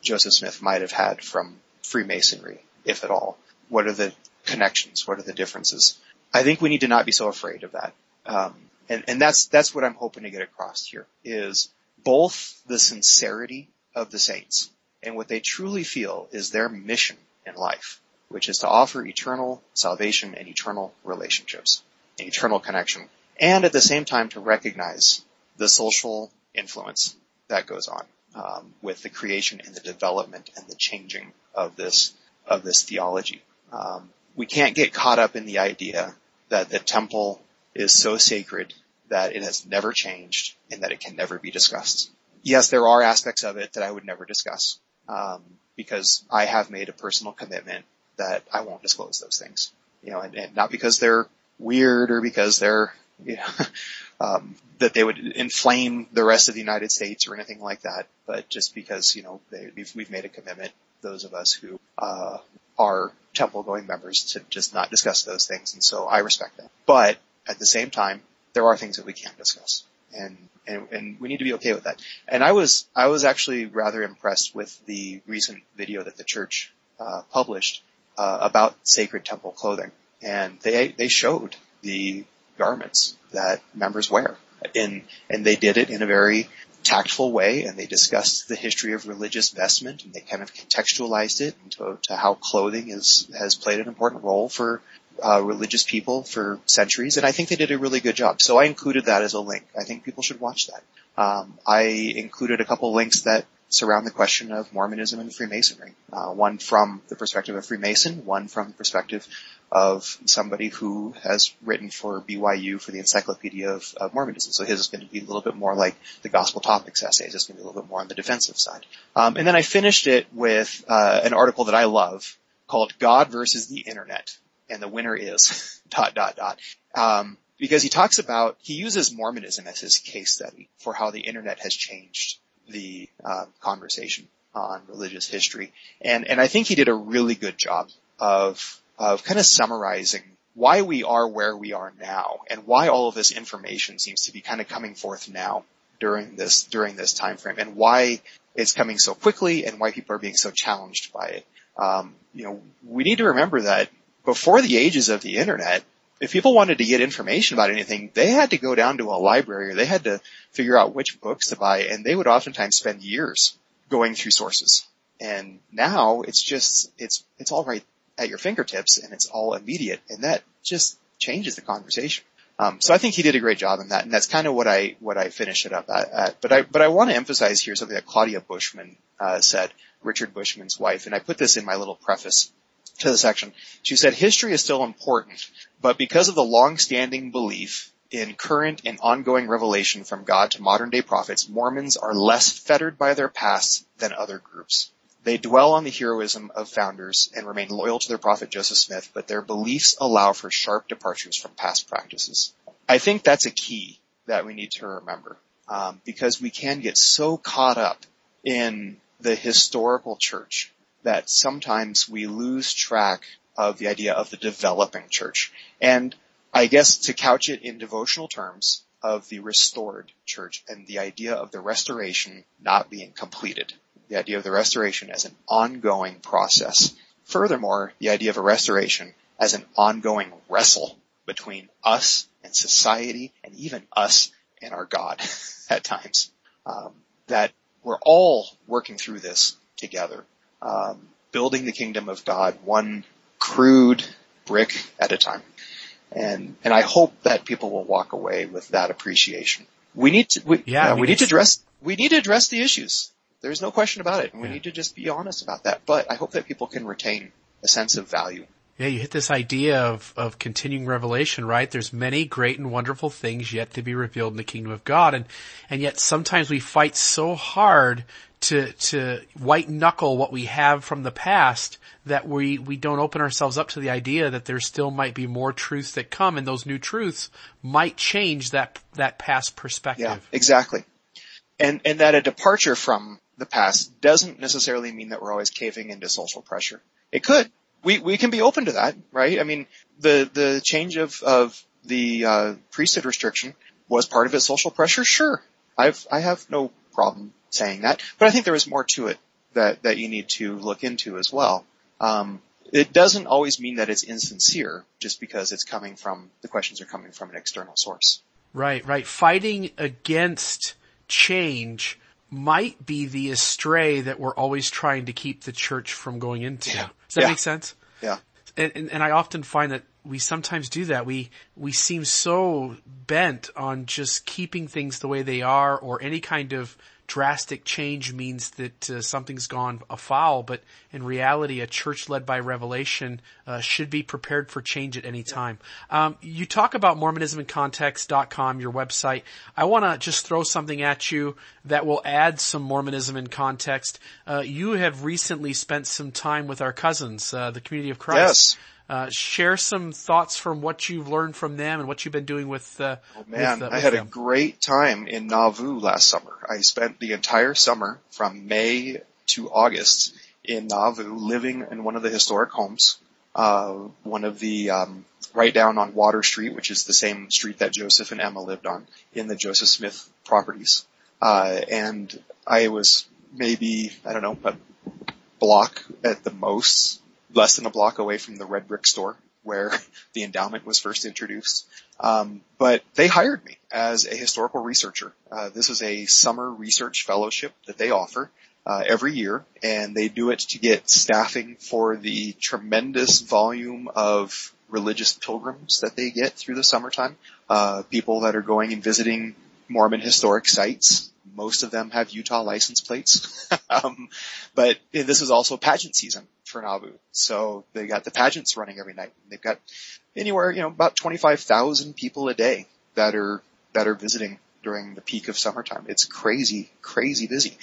Joseph Smith might have had from Freemasonry, if at all. What are the connections? What are the differences? I think we need to not be so afraid of that. Um, and, and that's that's what I'm hoping to get across here is both the sincerity of the saints and what they truly feel is their mission in life, which is to offer eternal salvation and eternal relationships, an eternal connection, and at the same time to recognize the social influence that goes on um, with the creation and the development and the changing of this of this theology. Um, we can't get caught up in the idea that the temple is so sacred that it has never changed and that it can never be discussed. Yes, there are aspects of it that I would never discuss um, because I have made a personal commitment that I won't disclose those things. You know, and, and not because they're weird or because they're you know, um, that they would inflame the rest of the United States or anything like that, but just because you know they, we've, we've made a commitment, those of us who uh, are temple going members, to just not discuss those things, and so I respect that. But at the same time, there are things that we can't discuss, and and, and we need to be okay with that. And I was I was actually rather impressed with the recent video that the church uh, published uh, about sacred temple clothing, and they they showed the garments that members wear. In, and they did it in a very tactful way and they discussed the history of religious vestment and they kind of contextualized it into to how clothing is, has played an important role for uh, religious people for centuries, and I think they did a really good job. So I included that as a link. I think people should watch that. Um, I included a couple links that surround the question of Mormonism and Freemasonry. Uh, one from the perspective of Freemason, one from the perspective of somebody who has written for BYU for the Encyclopedia of, of, Mormonism. So his is going to be a little bit more like the Gospel Topics essays. It's going to be a little bit more on the defensive side. Um, and then I finished it with uh, an article that I love called "God versus the Internet," and the winner is dot dot dot. Um, because he talks about he uses Mormonism as his case study for how the Internet has changed the uh, conversation on religious history, and and I think he did a really good job of of kind of summarizing why we are where we are now and why all of this information seems to be kind of coming forth now during this during this time frame and why it's coming so quickly and why people are being so challenged by it. Um, you know, we need to remember that before the ages of the internet, if people wanted to get information about anything, they had to go down to a library or they had to figure out which books to buy and they would oftentimes spend years going through sources. And now it's just, it's, it's all right at your fingertips and it's all immediate and that just changes the conversation. Um, so I think he did a great job in that, and that's kind of what I what I finish it up at. at. But I but I want to emphasize here something that Claudia Bushman uh, said, Richard Bushman's wife, and I put this in my little preface to the section. She said, "History is still important, but because of the long-standing belief in current and ongoing revelation from God to modern day prophets, Mormons are less fettered by their past than other groups. They dwell on the heroism of founders and remain loyal to their prophet Joseph Smith, but their beliefs allow for sharp departures from past practices. I think that's a key that we need to remember um, because we can get so caught up in the historical church that sometimes we lose track of the idea of the developing church. And I guess to couch it in devotional terms of the restored church and the idea of the restoration not being completed the idea of the restoration as an ongoing process. Furthermore, the idea of a restoration as an ongoing wrestle between us and society and even us and our God at times. Um, that we're all working through this together, um, building the kingdom of God one crude brick at a time. And, and I hope that people will walk away with that appreciation. We need to, we, yeah, uh, mean, we need to address, we need to address the issues. There's no question about it. And we yeah. need to just be honest about that. But I hope that people can retain a sense of value. Yeah, you hit this idea of, of continuing revelation, right? There's many great and wonderful things yet to be revealed in the kingdom of God. And, and yet sometimes we fight so hard to, to white knuckle what we have from the past that we, we don't open ourselves up to the idea that there still might be more truths that come and those new truths might change that, that past perspective. Yeah, exactly. And, and that a departure from the past doesn't necessarily mean that we're always caving into social pressure. It could. We we can be open to that, right? I mean, the the change of of the uh, priesthood restriction was part of it social pressure. Sure, I've I have no problem saying that, but I think there is more to it that that you need to look into as well. Um, it doesn't always mean that it's insincere just because it's coming from the questions are coming from an external source. Right, right. Fighting against change might be the astray that we're always trying to keep the church from going into. Yeah. Does that yeah. make sense? Yeah. And, and, and I often find that we sometimes do that. We, we seem so bent on just keeping things the way they are or any kind of drastic change means that uh, something's gone afoul, but in reality, a church led by revelation uh, should be prepared for change at any time. Um, you talk about MormonismInContext.com, your website. I want to just throw something at you that will add some Mormonism in context. Uh, you have recently spent some time with our cousins, uh, the Community of Christ. Yes. Uh, share some thoughts from what you've learned from them and what you've been doing with. Uh, oh man, with, uh, I had them. a great time in Nauvoo last summer. I spent the entire summer from May to August in Nauvoo, living in one of the historic homes. Uh, one of the um, right down on Water Street, which is the same street that Joseph and Emma lived on in the Joseph Smith properties. Uh, and I was maybe I don't know a block at the most less than a block away from the red brick store where the endowment was first introduced. Um, but they hired me as a historical researcher. Uh, this is a summer research fellowship that they offer uh, every year, and they do it to get staffing for the tremendous volume of religious pilgrims that they get through the summertime. Uh, people that are going and visiting Mormon historic sites. Most of them have Utah license plates. um, but this is also pageant season for Nauvoo. So they got the pageants running every night. They've got anywhere, you know, about 25,000 people a day that are, that are visiting during the peak of summertime. It's crazy, crazy busy.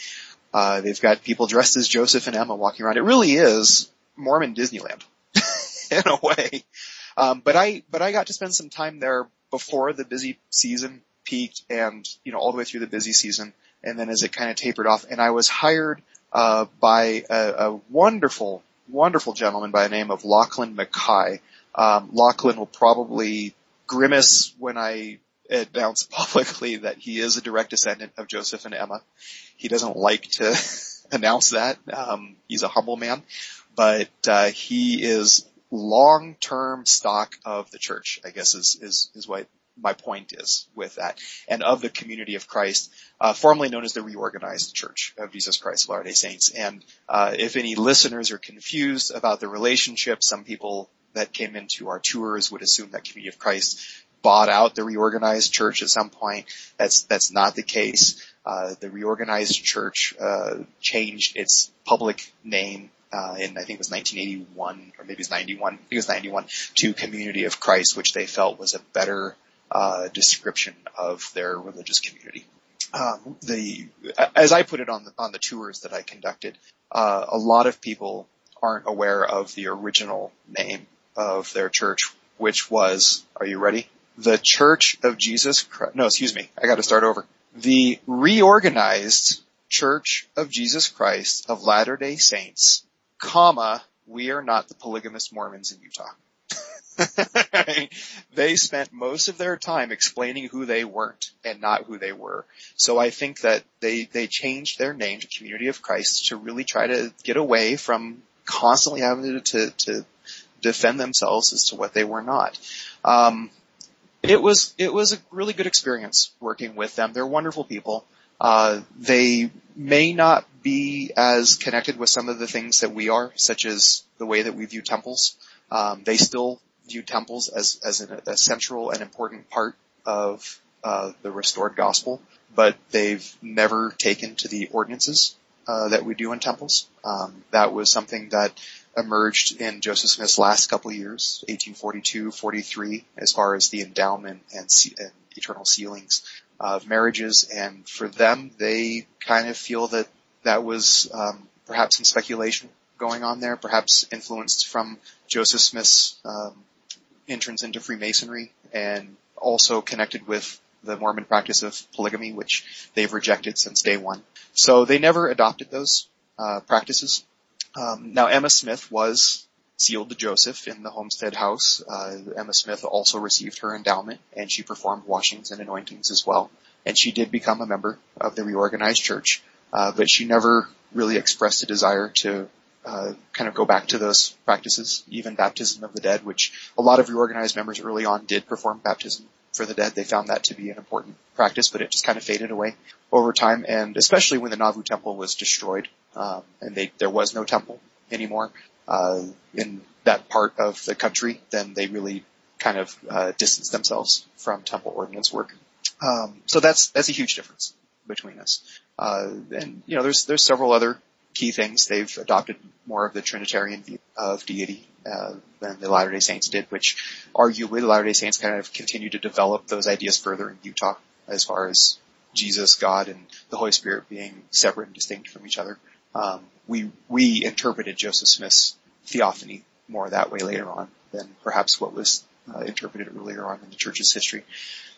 Uh, they've got people dressed as Joseph and Emma walking around. It really is Mormon Disneyland in a way. Um, but I, but I got to spend some time there before the busy season peaked and, you know, all the way through the busy season. And then as it kind of tapered off and I was hired, uh, by a, a wonderful, wonderful gentleman by the name of Lachlan Mackay. Um, Lachlan will probably grimace when I announce publicly that he is a direct descendant of Joseph and Emma. He doesn't like to announce that. Um, he's a humble man, but uh, he is long-term stock of the church. I guess is is is what my point is with that, and of the community of Christ, uh, formerly known as the Reorganized Church of Jesus Christ of Latter-day Saints. And uh, if any listeners are confused about the relationship, some people that came into our tours would assume that Community of Christ bought out the reorganized church at some point. That's that's not the case. Uh, the reorganized church uh, changed its public name uh, in I think it was 1981 or maybe it was 91. I think it was 91 to Community of Christ, which they felt was a better uh, description of their religious community. Um, the as I put it on the on the tours that I conducted, uh, a lot of people aren't aware of the original name of their church, which was, are you ready? The Church of Jesus Christ. No, excuse me. I got to start over. The reorganized Church of Jesus Christ of Latter-day Saints, comma, we are not the polygamous Mormons in Utah. they spent most of their time explaining who they weren't and not who they were. So I think that they, they changed their name to Community of Christ to really try to get away from constantly having to, to, defend themselves as to what they were not. Um, it was it was a really good experience working with them. They're wonderful people. Uh, they may not be as connected with some of the things that we are, such as the way that we view temples. Um, they still view temples as as an, a central and important part of uh, the restored gospel, but they've never taken to the ordinances uh, that we do in temples. Um, that was something that emerged in Joseph Smith's last couple of years, 1842, 43, as far as the endowment and, and eternal sealings of marriages. And for them, they kind of feel that that was um, perhaps some speculation going on there, perhaps influenced from Joseph Smith's um, entrance into Freemasonry and also connected with the Mormon practice of polygamy, which they've rejected since day one. So they never adopted those uh, practices. Um, now Emma Smith was sealed to Joseph in the Homestead house. Uh, Emma Smith also received her endowment and she performed washings and anointings as well. And she did become a member of the reorganized church, uh, but she never really expressed a desire to uh, kind of go back to those practices, even baptism of the dead, which a lot of reorganized members early on did perform baptism for the dead. They found that to be an important practice, but it just kind of faded away over time, and especially when the Nauvoo temple was destroyed, um, and they, there was no temple anymore uh, in that part of the country, then they really kind of uh, distanced themselves from temple ordinance work. Um, so that's that's a huge difference between us. Uh, and you know, there's there's several other key things. They've adopted more of the Trinitarian view of deity uh, than the Latter-day Saints did, which arguably the Latter-day Saints kind of continue to develop those ideas further in Utah as far as Jesus, God, and the Holy Spirit being separate and distinct from each other. Um, we we interpreted Joseph Smith's theophany more that way later on than perhaps what was uh, interpreted earlier on in the church's history.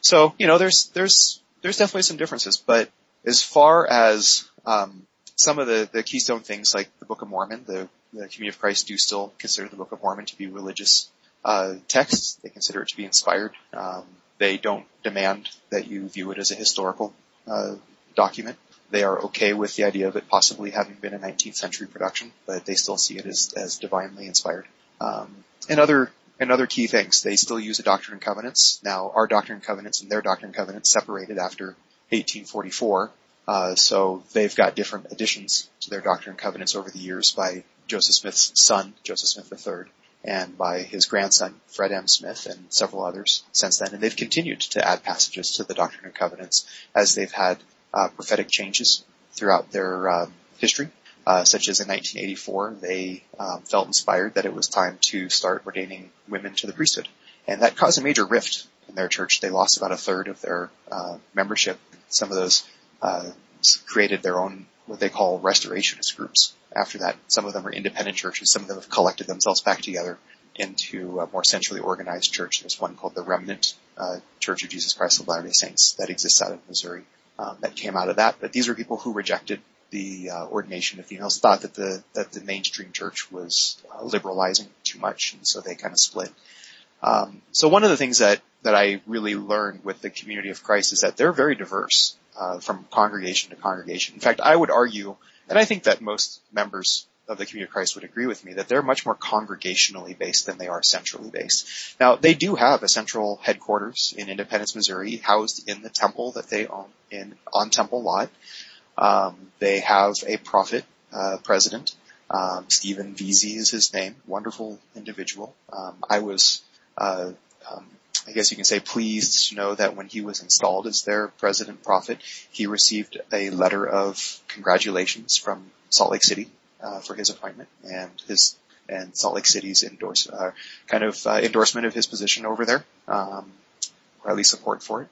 So you know, there's there's there's definitely some differences, but as far as um, some of the, the keystone things like the Book of Mormon, the, the Community of Christ do still consider the Book of Mormon to be religious uh, texts. They consider it to be inspired. Um, they don't demand that you view it as a historical uh, document. They are okay with the idea of it possibly having been a 19th century production, but they still see it as, as divinely inspired. Um, and other and other key things. They still use the Doctrine and Covenants. Now, our Doctrine and Covenants and their Doctrine and Covenants separated after 1844, uh, so they've got different additions to their Doctrine and Covenants over the years by Joseph Smith's son, Joseph Smith III, and by his grandson, Fred M. Smith, and several others since then. And they've continued to add passages to the Doctrine and Covenants as they've had uh, prophetic changes throughout their uh, history. Uh, such as in 1984, they um, felt inspired that it was time to start ordaining women to the priesthood, and that caused a major rift in their church. They lost about a third of their uh, membership. Some of those uh, created their own what they call restorationist groups. After that, some of them are independent churches. Some of them have collected themselves back together into a more centrally organized church. There's one called the Remnant uh, Church of Jesus Christ of Latter-day Saints that exists out of Missouri um, that came out of that. But these were people who rejected the uh, ordination of females, thought that the that the mainstream church was uh, liberalizing too much, and so they kind of split. Um, so one of the things that that I really learned with the community of Christ is that they're very diverse uh, from congregation to congregation. In fact, I would argue, and I think that most members of the community of Christ would agree with me that they're much more congregationally based than they are centrally based. Now, they do have a central headquarters in Independence, Missouri, housed in the temple that they own in on Temple Lot. Um, they have a prophet uh, president. Um, Stephen Veazey is his name. Wonderful individual. Um, I was uh, um, I guess you can say pleased to know that when he was installed as their president prophet, he received a letter of congratulations from Salt Lake City uh, for his appointment and his and Salt Lake City's endorse uh, kind of uh, endorsement of his position over there, um, or at least support for it.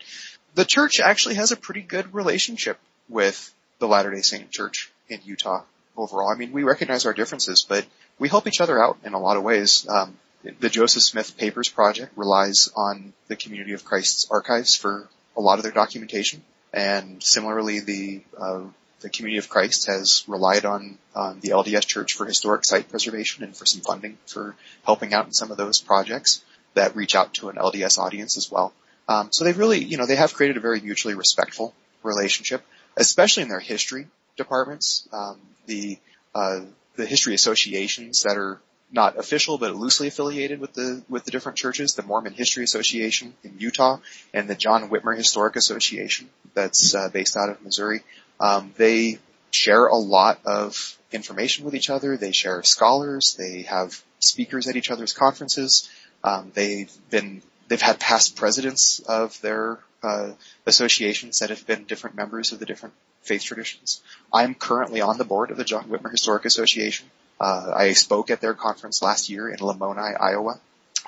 The church actually has a pretty good relationship with the Latter Day Saint Church in Utah overall. I mean, we recognize our differences, but we help each other out in a lot of ways. Um, the Joseph Smith Papers Project relies on the Community of Christ's archives for a lot of their documentation, and similarly, the uh, the Community of Christ has relied on um, the LDS Church for historic site preservation and for some funding for helping out in some of those projects that reach out to an LDS audience as well. Um, so they've really, you know, they have created a very mutually respectful relationship, especially in their history departments. Um, the uh, the history associations that are not official but loosely affiliated with the with the different churches, the Mormon History Association in Utah and the John Whitmer Historic Association that's uh, based out of Missouri. Um, they share a lot of information with each other. They share scholars. They have speakers at each other's conferences. Um, they've been they've had past presidents of their uh, associations that have been different members of the different faith traditions. I'm currently on the board of the John Whitmer Historic Association. Uh, I spoke at their conference last year in Lamoni, Iowa,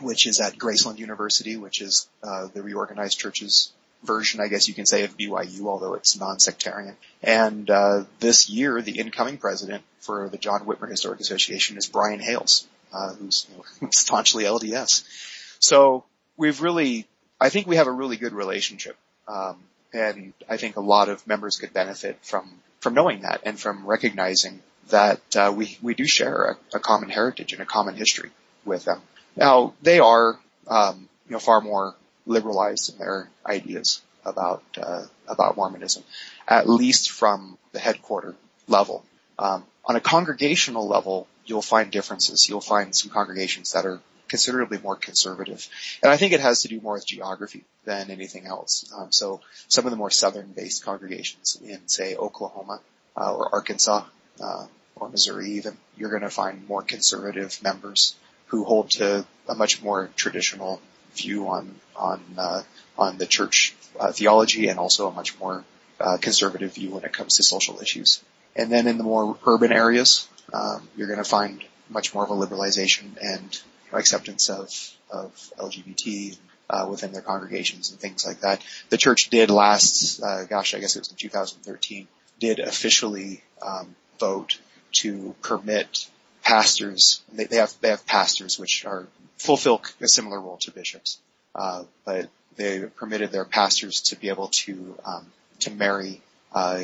which is at Graceland University, which is uh, the reorganized church's version, I guess you can say, of BYU, although it's non-sectarian. And uh, this year, the incoming president for the John Whitmer Historic Association is Brian Hales, uh, who's you know, staunchly LDS. So we've really, I think we have a really good relationship, um, and I think a lot of members could benefit from from knowing that and from recognizing that uh, we we do share a, a, common heritage and a common history with them. Now they are um, you know far more liberalized in their ideas about uh, about Mormonism, at least from the headquarter level. Um, on a congregational level, you'll find differences. You'll find some congregations that are considerably more conservative, and I think it has to do more with geography than anything else. Um, so some of the more southern-based congregations in, say, Oklahoma uh, or Arkansas uh, or Missouri even, you're going to find more conservative members who hold to a much more traditional view on on uh, on the church uh, theology and also a much more uh, conservative view when it comes to social issues. And then in the more urban areas, um, you're going to find much more of a liberalization and acceptance of of LGBT uh, within their congregations and things like that. The church did last, uh, gosh, I guess it was in 2013, did officially um, vote to permit pastors. They, they, have they have pastors which are fulfill a similar role to bishops, uh, but they permitted their pastors to be able to um, to marry uh,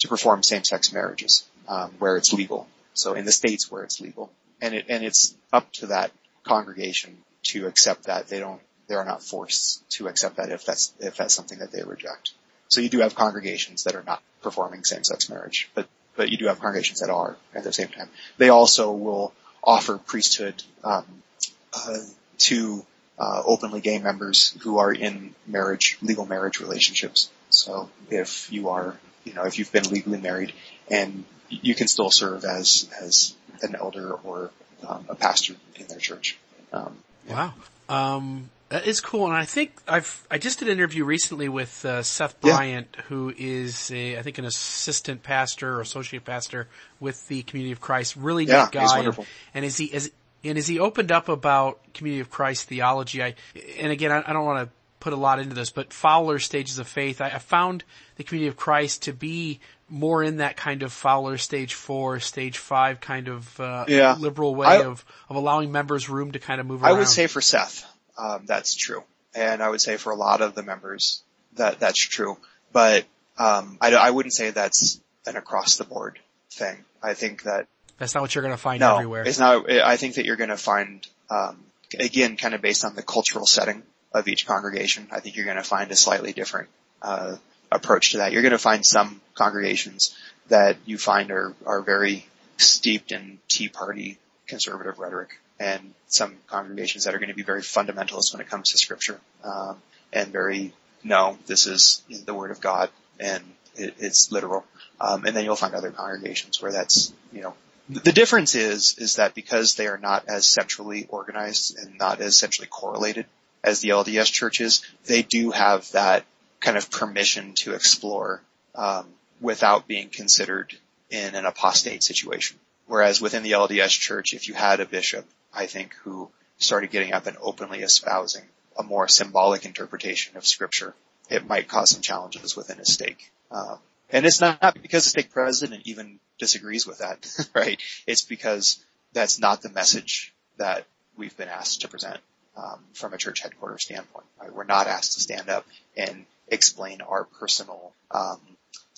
to perform same-sex marriages um, where it's legal. So in the states where it's legal, and it and it's up to that congregation to accept that. They don't they are not forced to accept that if that's if that's something that they reject. So you do have congregations that are not performing same-sex marriage, but but you do have congregations that are at the same time. They also will offer priesthood um, uh, to uh, openly gay members who are in marriage, legal marriage relationships. So if you are, you know, if you've been legally married and you can still serve as as an elder or um, a pastor in their church. Um, wow. That is cool, and I think I've I just did an interview recently with uh, Seth Bryant, yeah. who is a I think an assistant pastor or associate pastor with the Community of Christ. Really yeah, neat guy, he's wonderful. And, and is he as and as he opened up about Community of Christ theology, I and again I, I don't want to put a lot into this, but Fowler stages of faith, I, I found the Community of Christ to be more in that kind of Fowler stage four, stage five kind of uh, yeah. liberal way I, of of allowing members room to kind of move I around. would say for Seth um, that's true. And I would say for a lot of the members that that's true. But um, I, I wouldn't say that's an across the board thing. I think that that's not what you're going to find no, everywhere. It's not. I think that you're going to find um, again, kind of based on the cultural setting of each congregation. I think you're going to find a slightly different uh, approach to that. You're going to find some congregations that you find are are very steeped in Tea Party conservative rhetoric and some congregations that are going to be very fundamentalist when it comes to scripture, um, and very, no, this is the word of God and it, it's literal. Um, and then you'll find other congregations where that's, you know, the difference is, is that because they are not as centrally organized and not as centrally correlated as the LDS churches, they do have that kind of permission to explore, um, without being considered in an apostate situation. Whereas within the LDS church, if you had a bishop I think, who started getting up and openly espousing a more symbolic interpretation of scripture, it might cause some challenges within a stake. Um, and it's not because the stake president even disagrees with that, right? It's because that's not the message that we've been asked to present um, from a church headquarters standpoint. Right? We're not asked to stand up and explain our personal um,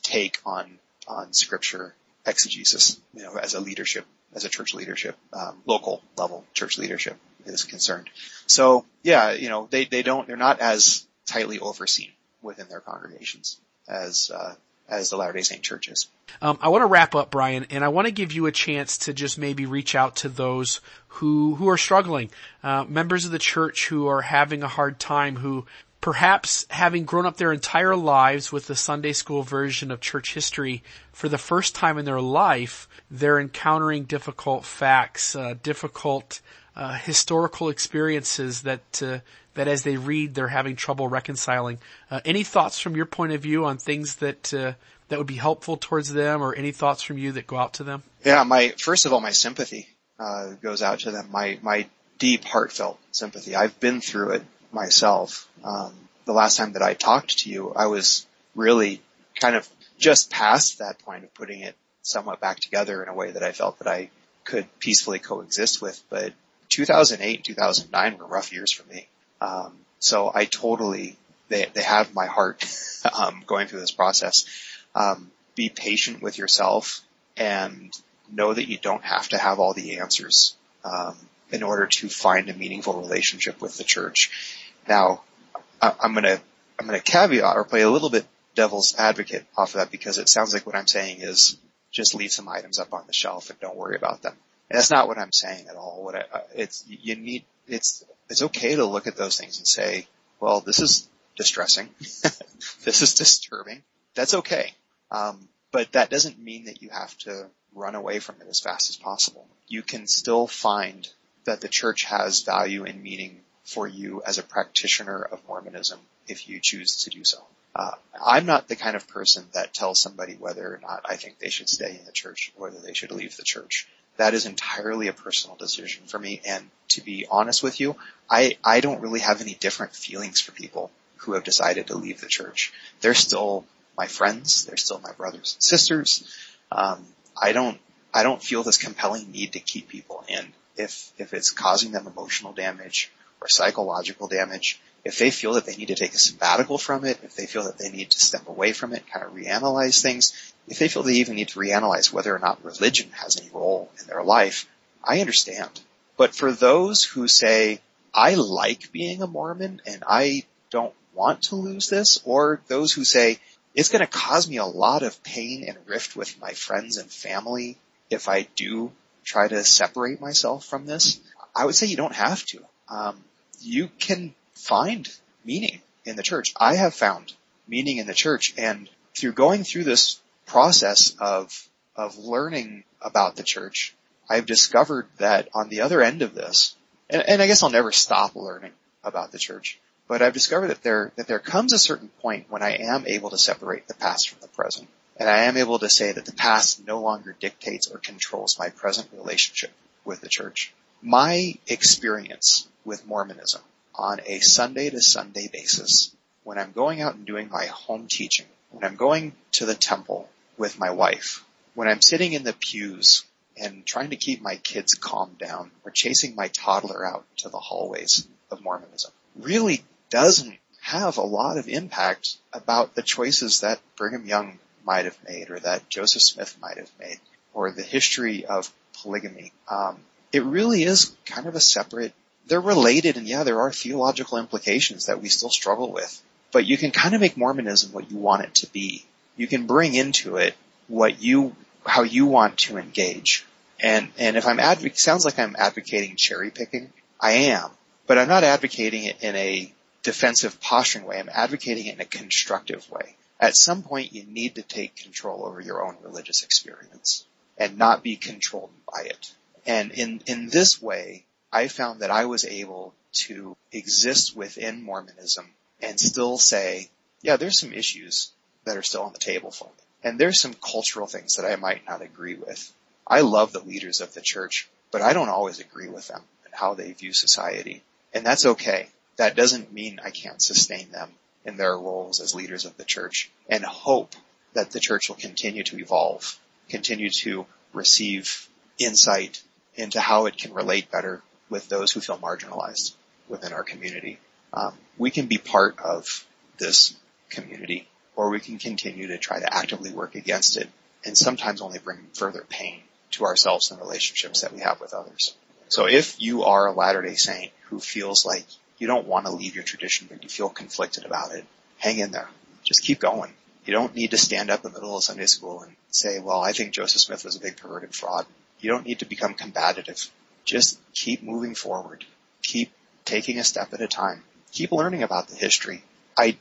take on on scripture exegesis, you know, as a leadership as a church leadership, um, local level church leadership is concerned. So yeah, you know, they, they don't, they're not as tightly overseen within their congregations as, uh, as the Latter-day Saint churches. Um, I want to wrap up, Brian, and I want to give you a chance to just maybe reach out to those who who are struggling, uh, members of the church who are having a hard time, who perhaps having grown up their entire lives with the Sunday school version of church history, for the first time in their life, they're encountering difficult facts, uh, difficult uh, historical experiences that uh, that as they read, they're having trouble reconciling. Uh, any thoughts from your point of view on things that uh, that would be helpful towards them, or any thoughts from you that go out to them? Yeah, my first of all, my sympathy uh, goes out to them. My my deep, heartfelt sympathy. I've been through it myself. Um, the last time that I talked to you, I was really kind of just past that point of putting it somewhat back together in a way that I felt that I could peacefully coexist with. But 2008 and 2009 were rough years for me. Um, so I totally, they, they have my heart, um, going through this process. Um, be patient with yourself and know that you don't have to have all the answers, um, in order to find a meaningful relationship with the church. Now, I'm gonna, I'm gonna caveat or play a little bit devil's advocate off of that because it sounds like what I'm saying is just leave some items up on the shelf and don't worry about them. And that's not what I'm saying at all. What I, it's, you need, it's, it's okay to look at those things and say, well, this is distressing. this is disturbing. That's okay. Um, but that doesn't mean that you have to run away from it as fast as possible. You can still find that the church has value and meaning for you as a practitioner of Mormonism if you choose to do so. Uh, I'm not the kind of person that tells somebody whether or not I think they should stay in the church or whether they should leave the church. That is entirely a personal decision for me. And to be honest with you, I, I don't really have any different feelings for people who have decided to leave the church. They're still my friends. They're still my brothers and sisters. Um, I don't, I don't feel this compelling need to keep people in if, if it's causing them emotional damage or psychological damage, if they feel that they need to take a sabbatical from it, if they feel that they need to step away from it, kind of reanalyze things, if they feel they even need to reanalyze whether or not religion has any role in their life, I understand. But for those who say, I like being a Mormon and I don't want to lose this, or those who say, it's going to cause me a lot of pain and rift with my friends and family if I do try to separate myself from this, I would say you don't have to. Um, you can find meaning in the church. I have found meaning in the church and through going through this process of, of learning about the church, I've discovered that on the other end of this, and, and I guess I'll never stop learning about the church, but I've discovered that there, that there comes a certain point when I am able to separate the past from the present. And I am able to say that the past no longer dictates or controls my present relationship with the church. My experience with Mormonism on a Sunday to Sunday basis, when I'm going out and doing my home teaching, when I'm going to the temple with my wife, when I'm sitting in the pews and trying to keep my kids calmed down or chasing my toddler out to the hallways of Mormonism, really doesn't have a lot of impact about the choices that Brigham Young might have made or that Joseph Smith might have made or the history of polygamy. Um, it really is kind of a separate, they're related and yeah, there are theological implications that we still struggle with, but you can kind of make Mormonism what you want it to be. You can bring into it what you, how you want to engage. And, and if I'm advocating, sounds like I'm advocating cherry picking. I am, but I'm not advocating it in a defensive posturing way. I'm advocating it in a constructive way at some point you need to take control over your own religious experience and not be controlled by it. And in, in this way, I found that I was able to exist within Mormonism and still say, yeah, there's some issues that are still on the table for me. And there's some cultural things that I might not agree with. I love the leaders of the church, but I don't always agree with them and how they view society. And that's okay. That doesn't mean I can't sustain them in their roles as leaders of the church and hope that the church will continue to evolve, continue to receive insight into how it can relate better with those who feel marginalized within our community. Um, we can be part of this community or we can continue to try to actively work against it and sometimes only bring further pain to ourselves and relationships that we have with others. So if you are a Latter-day Saint who feels like you don't want to leave your tradition, but you feel conflicted about it, hang in there. Just keep going. You don't need to stand up in the middle of Sunday school and say, well, I think Joseph Smith was a big perverted fraud. You don't need to become combative. Just keep moving forward. Keep taking a step at a time. Keep learning about the history. I,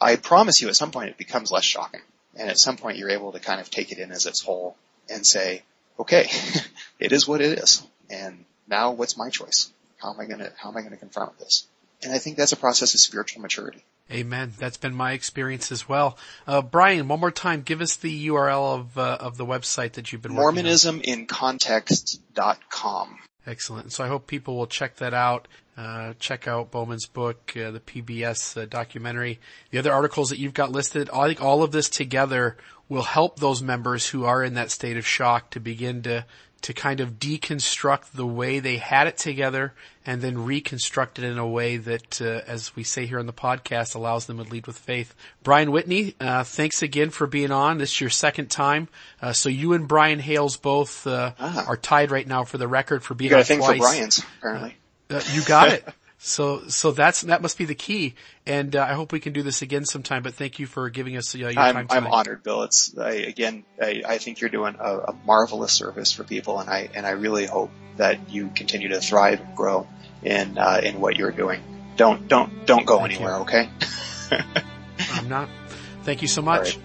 I promise you at some point it becomes less shocking. And at some point you're able to kind of take it in as its whole and say, okay, it is what it is. And now what's my choice? How am I going to, how am I going to confront this? And I think that's a process of spiritual maturity. Amen. That's been my experience as well. Uh, Brian, one more time, give us the URL of uh, of the website that you've been working on. Mormonismincontext.com. Excellent. So I hope people will check that out. Uh, check out Bowman's book, uh, the PBS uh, documentary, the other articles that you've got listed. I think all of this together will help those members who are in that state of shock to begin to to kind of deconstruct the way they had it together and then reconstruct it in a way that, uh, as we say here on the podcast, allows them to lead with faith. Brian Whitney, uh, thanks again for being on. This is your second time. Uh, so you and Brian Hales both uh, ah. are tied right now for the record for being you got a thing twice. for Brian's, apparently. Uh, you got it. So, so that's, that must be the key. And, uh, I hope we can do this again sometime, but thank you for giving us uh, your I'm, time tonight. I'm honored, Bill. It's, I, again, I, I, think you're doing a, a, marvelous service for people and I, and I really hope that you continue to thrive and grow in, uh, in what you're doing. Don't, don't, don't go thank anywhere, you. okay? I'm not. Thank you so much.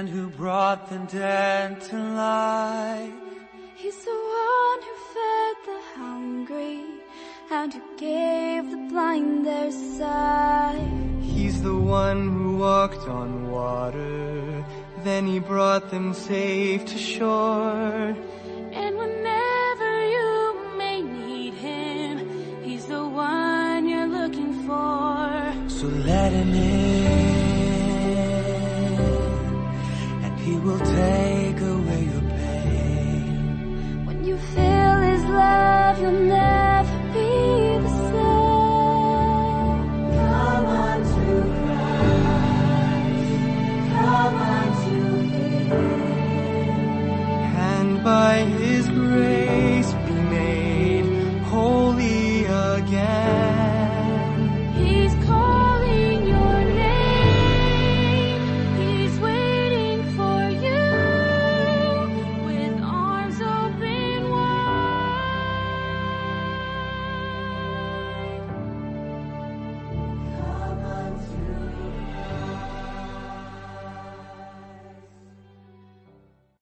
And who brought the dead to life. He's the one who fed the hungry and who gave the blind their sight. He's the one who walked on water, then he brought them safe to shore. And whenever you may need him, he's the one you're looking for. So let him in will take away your pain. When you feel his love, you'll never be the same. Come on to Christ, come on to Him. And by his grace,